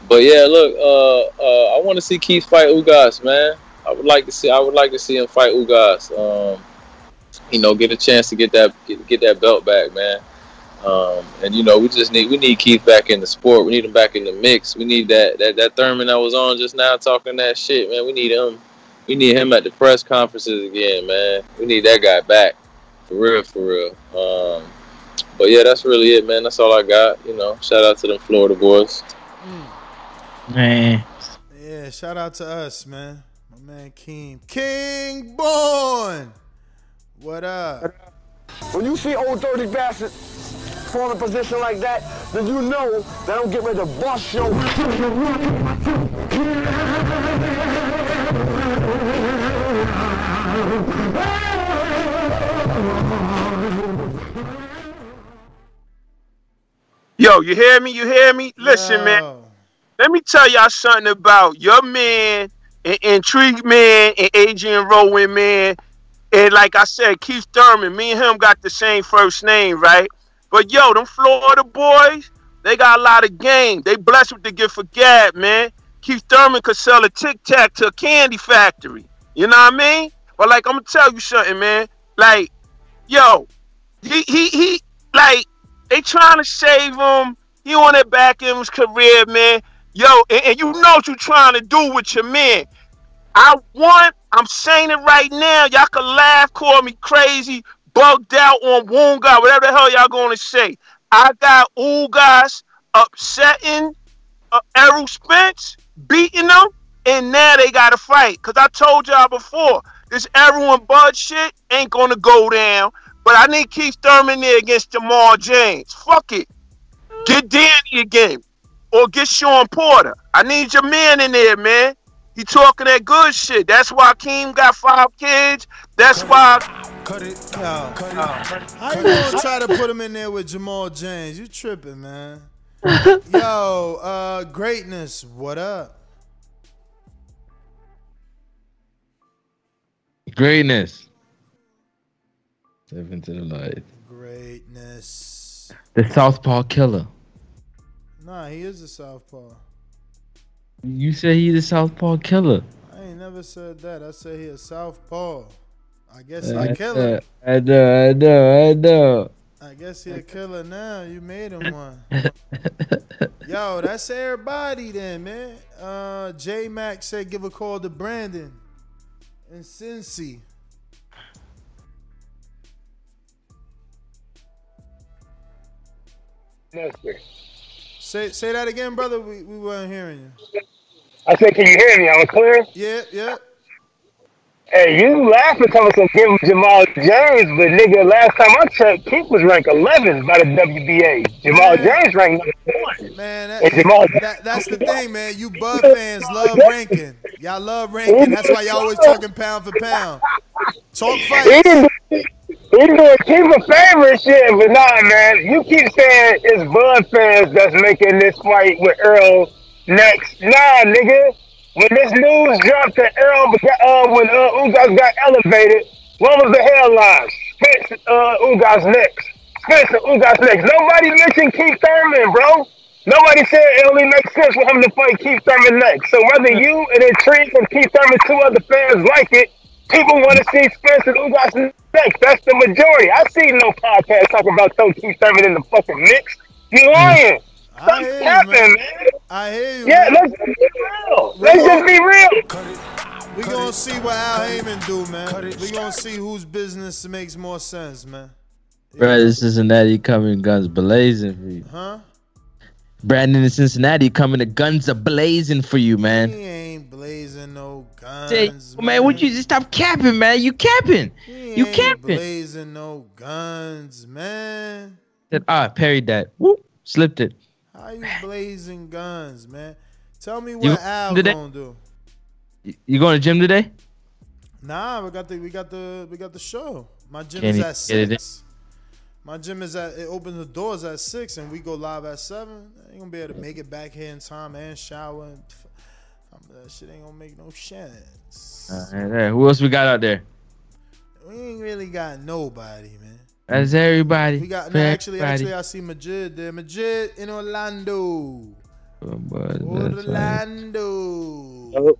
but yeah, look, uh, uh, I want to see Keith fight Ugas, man. I would like to see. I would like to see him fight Ugas. Um, you know, get a chance to get that get, get that belt back, man. Um, and you know, we just need we need Keith back in the sport. We need him back in the mix. We need that that that Thurman that was on just now talking that shit, man. We need him. We need him at the press conferences again, man. We need that guy back for real, for real. Um, but yeah, that's really it, man. That's all I got. You know, shout out to them Florida boys. Man. Yeah, shout out to us, man. My man Keem. King Born. What up? When you see old dirty bastard form a position like that, then you know that I'm getting ready to bust your. Yo, you hear me? You hear me? Listen, man. Let me tell y'all something about your man and Intrigue Man and Adrian Rowan man. And like I said, Keith Thurman, me and him got the same first name, right? But yo, them Florida boys, They got a lot of game. They blessed with the gift of gab, man. Keith Thurman could sell a Tic Tac to a candy factory. You know what I mean? But like I'm gonna tell you something, man. Like, yo, he he he like they trying to save him. He on that back end of his career, man. Yo, and, and you know what you trying to do with your man. I want, I'm saying it right now. Y'all can laugh, call me crazy, bugged out on Wound God, whatever the hell y'all gonna say. I got Ugas upsetting uh, Errol Spence, beating them, and now they got to fight. Cause I told y'all before, this everyone and Bud shit ain't gonna go down. But I need Keith Thurman there against Jamal James. Fuck it. Get Danny again. Or get Shawn Porter. I need your man in there, man. He talking that good shit. That's why Keem got five kids. That's why. Cut it. Yo, cut it. How you gonna try to put him in there with Jamal James? You tripping, man. Yo, uh, greatness. What up? Greatness. Step into the light. Greatness. The Southpaw Killer. Nah, he is a southpaw. You said he's a Southpaw Killer. I ain't never said that. I said he a southpaw. I guess he a I killer. I know, I know, I know. I guess he a killer now. You made him one. Yo, that's everybody then, man. Uh, J Mac said give a call to Brandon and Cincy. Say say that again, brother. We we weren't hearing you. I said, can you hear me? I was clear. Yeah, yeah. Hey, you laughing coming give him Jamal James, but nigga, last time I checked, Keith was ranked 11th by the WBA. Jamal James ranked number one. Man, And Jamal that, that, that's the thing, man. You Bud fans love ranking. Y'all love ranking. That's why y'all always talking pound for pound. Talk fights. do, he doing Keith a favor and shit, but nah, man. You keep saying it's Bud fans that's making this fight with Earl next. Nah, nigga. When this news dropped that Earl, uh, when uh, Ugas got elevated, what was the headline? Spence uh, Ugas next. Spence Ugas next. Nobody mentioned Keith Thurman, bro. Nobody said it only makes sense for him to fight Keith Thurman next. So whether you and intrigued and Keith Thurman, two other fans like it, people want to see Spence and Ugas next. That's the majority. I see no podcast talking about throwing Keith Thurman in the fucking mix. You lying. Stop hear capping, man. man. I hear you. Yeah, man. let's just be real. Let's just be real. We gonna see what Al Haymon do, man. We gonna see whose business makes more sense, man. Brad in Cincinnati coming guns blazing for you. Huh? Brandon in Cincinnati coming to guns are blazing for you, man. He ain't blazing no guns. Say, man, would you just stop capping, man? You capping. He You ain't capping. blazing no guns, man. Said, ah, parried that. Whoop, slipped it. How you blazing guns, man? Tell me You what Al today? gonna do. You- You going to gym today? Nah, we got the we got the we got the show. My gym Can't is at six. My gym is at it opens the doors at six and we go live at seven. I ain't gonna be able to make it back here in time and shower. And that shit ain't gonna make no sense. Who else we got out there? We ain't really got nobody, man. That's everybody. We got no, actually everybody. actually I see Majid there. Majid in Orlando. Oh, boy, that's right. Orlando.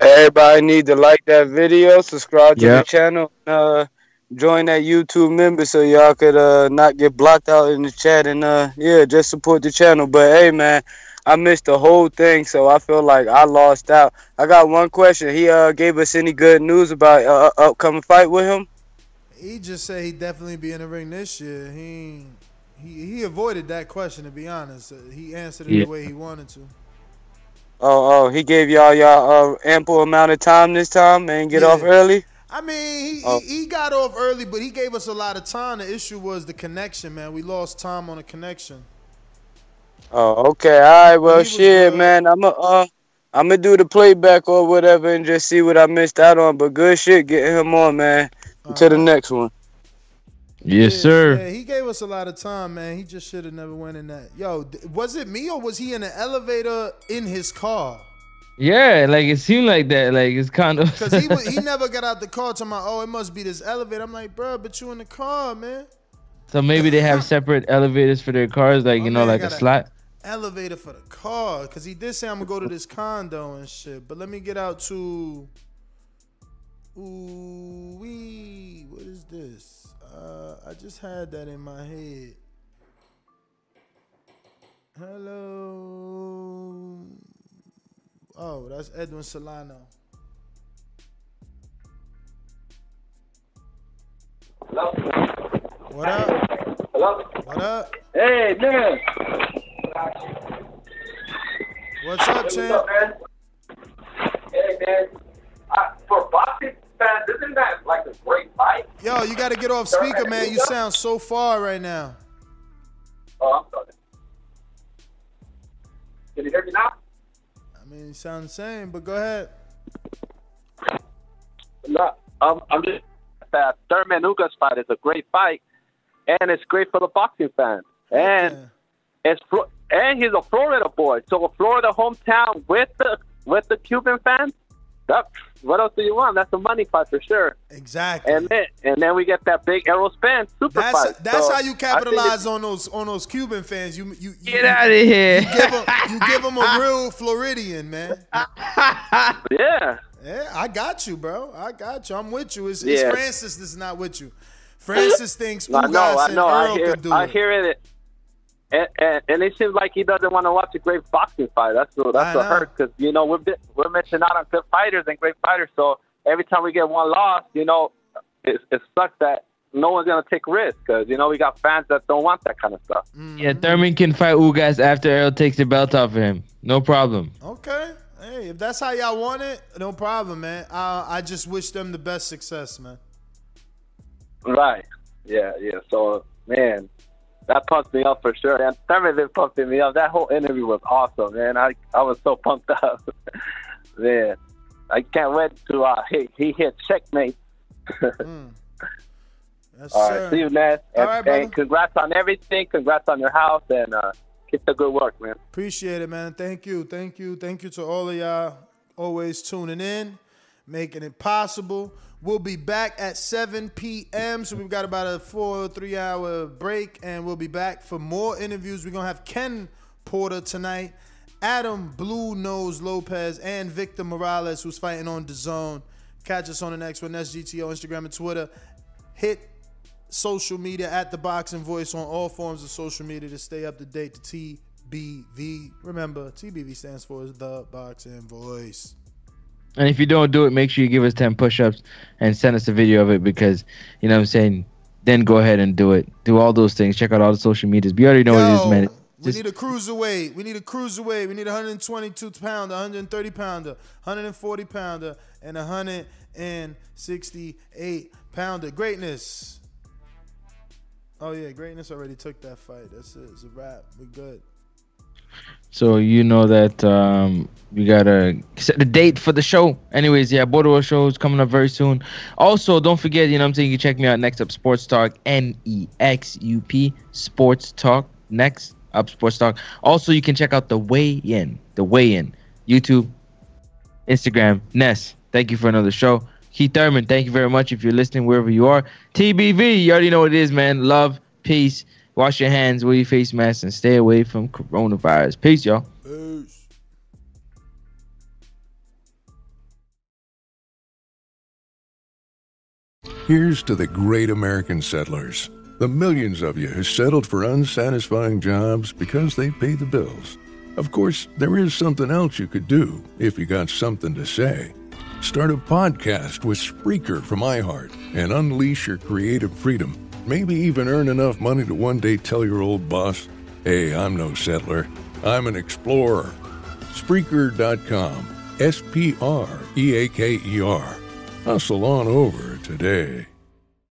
Everybody need to like that video, subscribe to Yep. the channel, uh, join that YouTube member so y'all could uh not get blocked out in the chat and uh yeah, just support the channel. But hey man, I missed the whole thing, so I feel like I lost out. I got one question. He uh gave us any good news about uh, upcoming fight with him? He just said he'd definitely be in the ring this year. He he he avoided that question to be honest. Uh, He answered it Yeah. the way he wanted to. Oh, oh, he gave y'all y'all uh, ample amount of time this time and get off early. I mean, he, Oh. he he got off early, but he gave us a lot of time. The issue was the connection, man. We lost time on the connection. Oh, okay. All right. Well, shit, man. I'm a, uh, I'm gonna do the playback or whatever and just see what I missed out on. But good shit, getting him on, man. Until the next one. Yes, Yeah, sir. Yeah, he gave us a lot of time, man. He just should have never went in that. Yo, was it me or was he in the elevator in his car? Yeah, like it seemed like that. Like it's kind of. Cause he was, he never got out the car talking about, oh, it must be this elevator. I'm like, bro, but you in the car, man. So maybe they have separate elevators for their cars, like you know, man like a slot. Elevator for the car, cause he did say I'm gonna go to this condo and shit. But let me get out to. Ooh wee, what is this? Uh, I just had that in my head. Hello. Oh, that's Edwin Solano. What up? Hello? What up? Hey, man. What's up, champ? Hey, man. Uh, for boxing isn't that like a great fight? Yo, you got to get off speaker, man. You sound so far right now. Oh, I'm sorry. Can you hear me now? I mean, you sound the same, but go ahead. No, um, I'm just that Thurman Ugas fight is a great fight, and it's great for the boxing fans. And it's and he's a Florida boy, so a Florida hometown with the with the Cuban fans. That, what else do you want? That's a money fight for sure. Exactly. And then and then we get that big Errol Spence super That's fight. that's So how you capitalize on those on those Cuban fans. You you, you Get outta here. You give them you give 'em a real Floridian man. Yeah. Yeah, I got you, bro. I got you. I'm with you. It's, it's Francis that's not with you. Francis thinks I know, I and know. I hear, can do I it. hear it, and, and, and it seems like he doesn't want to watch a great boxing fight. That's what that's I what know. hurts because you know we're bit- we're missing out on good fighters and great fighters. So every time we get one loss, you know, it, it sucks that no one's gonna take risks because you know we got fans that don't want that kind of stuff. Yeah, Thurman can fight Ugas after Errol takes the belt off of him. No problem. Okay. Hey, if that's how y'all want it, no problem, man. Uh, I just wish them the best success, man. Right. Yeah. Yeah. So man. That pumped me up for sure, and been pumping me up. That whole interview was awesome, man. I I was so pumped up, man. I can't wait to uh he, he hit checkmate. Yes, All sir. right, see you, Ness. All And, right, brother. and congrats on everything. Congrats on your house, and uh, keep the good work, man. Appreciate it, man. Thank you. Thank you. Thank you to all of y'all always tuning in, making it possible. We'll be back at 7 p.m. So we've got about a four, or three hour break, and we'll be back for more interviews. We're going to have Ken Porter tonight, Adam Blue Nose Lopez, and Victor Morales, who's fighting on the zone. Catch us on the next one. That's GTO, Instagram, and Twitter. Hit social media at the Boxing Voice on all forms of social media to stay up to date to TBV. Remember, TBV stands for the Boxing Voice. And if you don't do it, make sure you give us 10 push ups and send us a video of it because, you know what I'm saying? Then go ahead and do it. Do all those things. Check out all the social medias. We already know what it is, man. We need a cruiserweight. We need a cruiserweight. We need a 122 pounder, 130 pounder, 140 pounder, and a 168 pounder. Greatness. Oh yeah, greatness already took that fight. That's it. It's a wrap. We're good. So you know that um, we gotta set the date for the show. Anyways, yeah, Bordeaux show is coming up very soon. Also, don't forget, you know I'm saying, you check me out next up Sports Talk, N E X U P Sports Talk. Next up Sports Talk. Also, you can check out the Weigh In, the Weigh In, YouTube, Instagram, Ness. Thank you for another show. Keith Thurman, thank you very much if you're listening wherever you are. TBV, you already know what it is, man. Love, peace. Wash your hands, wear your face mask, and stay away from coronavirus. Peace, y'all. Peace. Here's to the great American settlers, the millions of you who settled for unsatisfying jobs because they pay the bills. Of course, there is something else you could do if you got something to say. Start a podcast with Spreaker from iHeart and unleash your creative freedom. Maybe even earn enough money to one day tell your old boss, hey, I'm no settler, I'm an explorer. Spreaker.com. S P R E A K E R. Hustle on over today.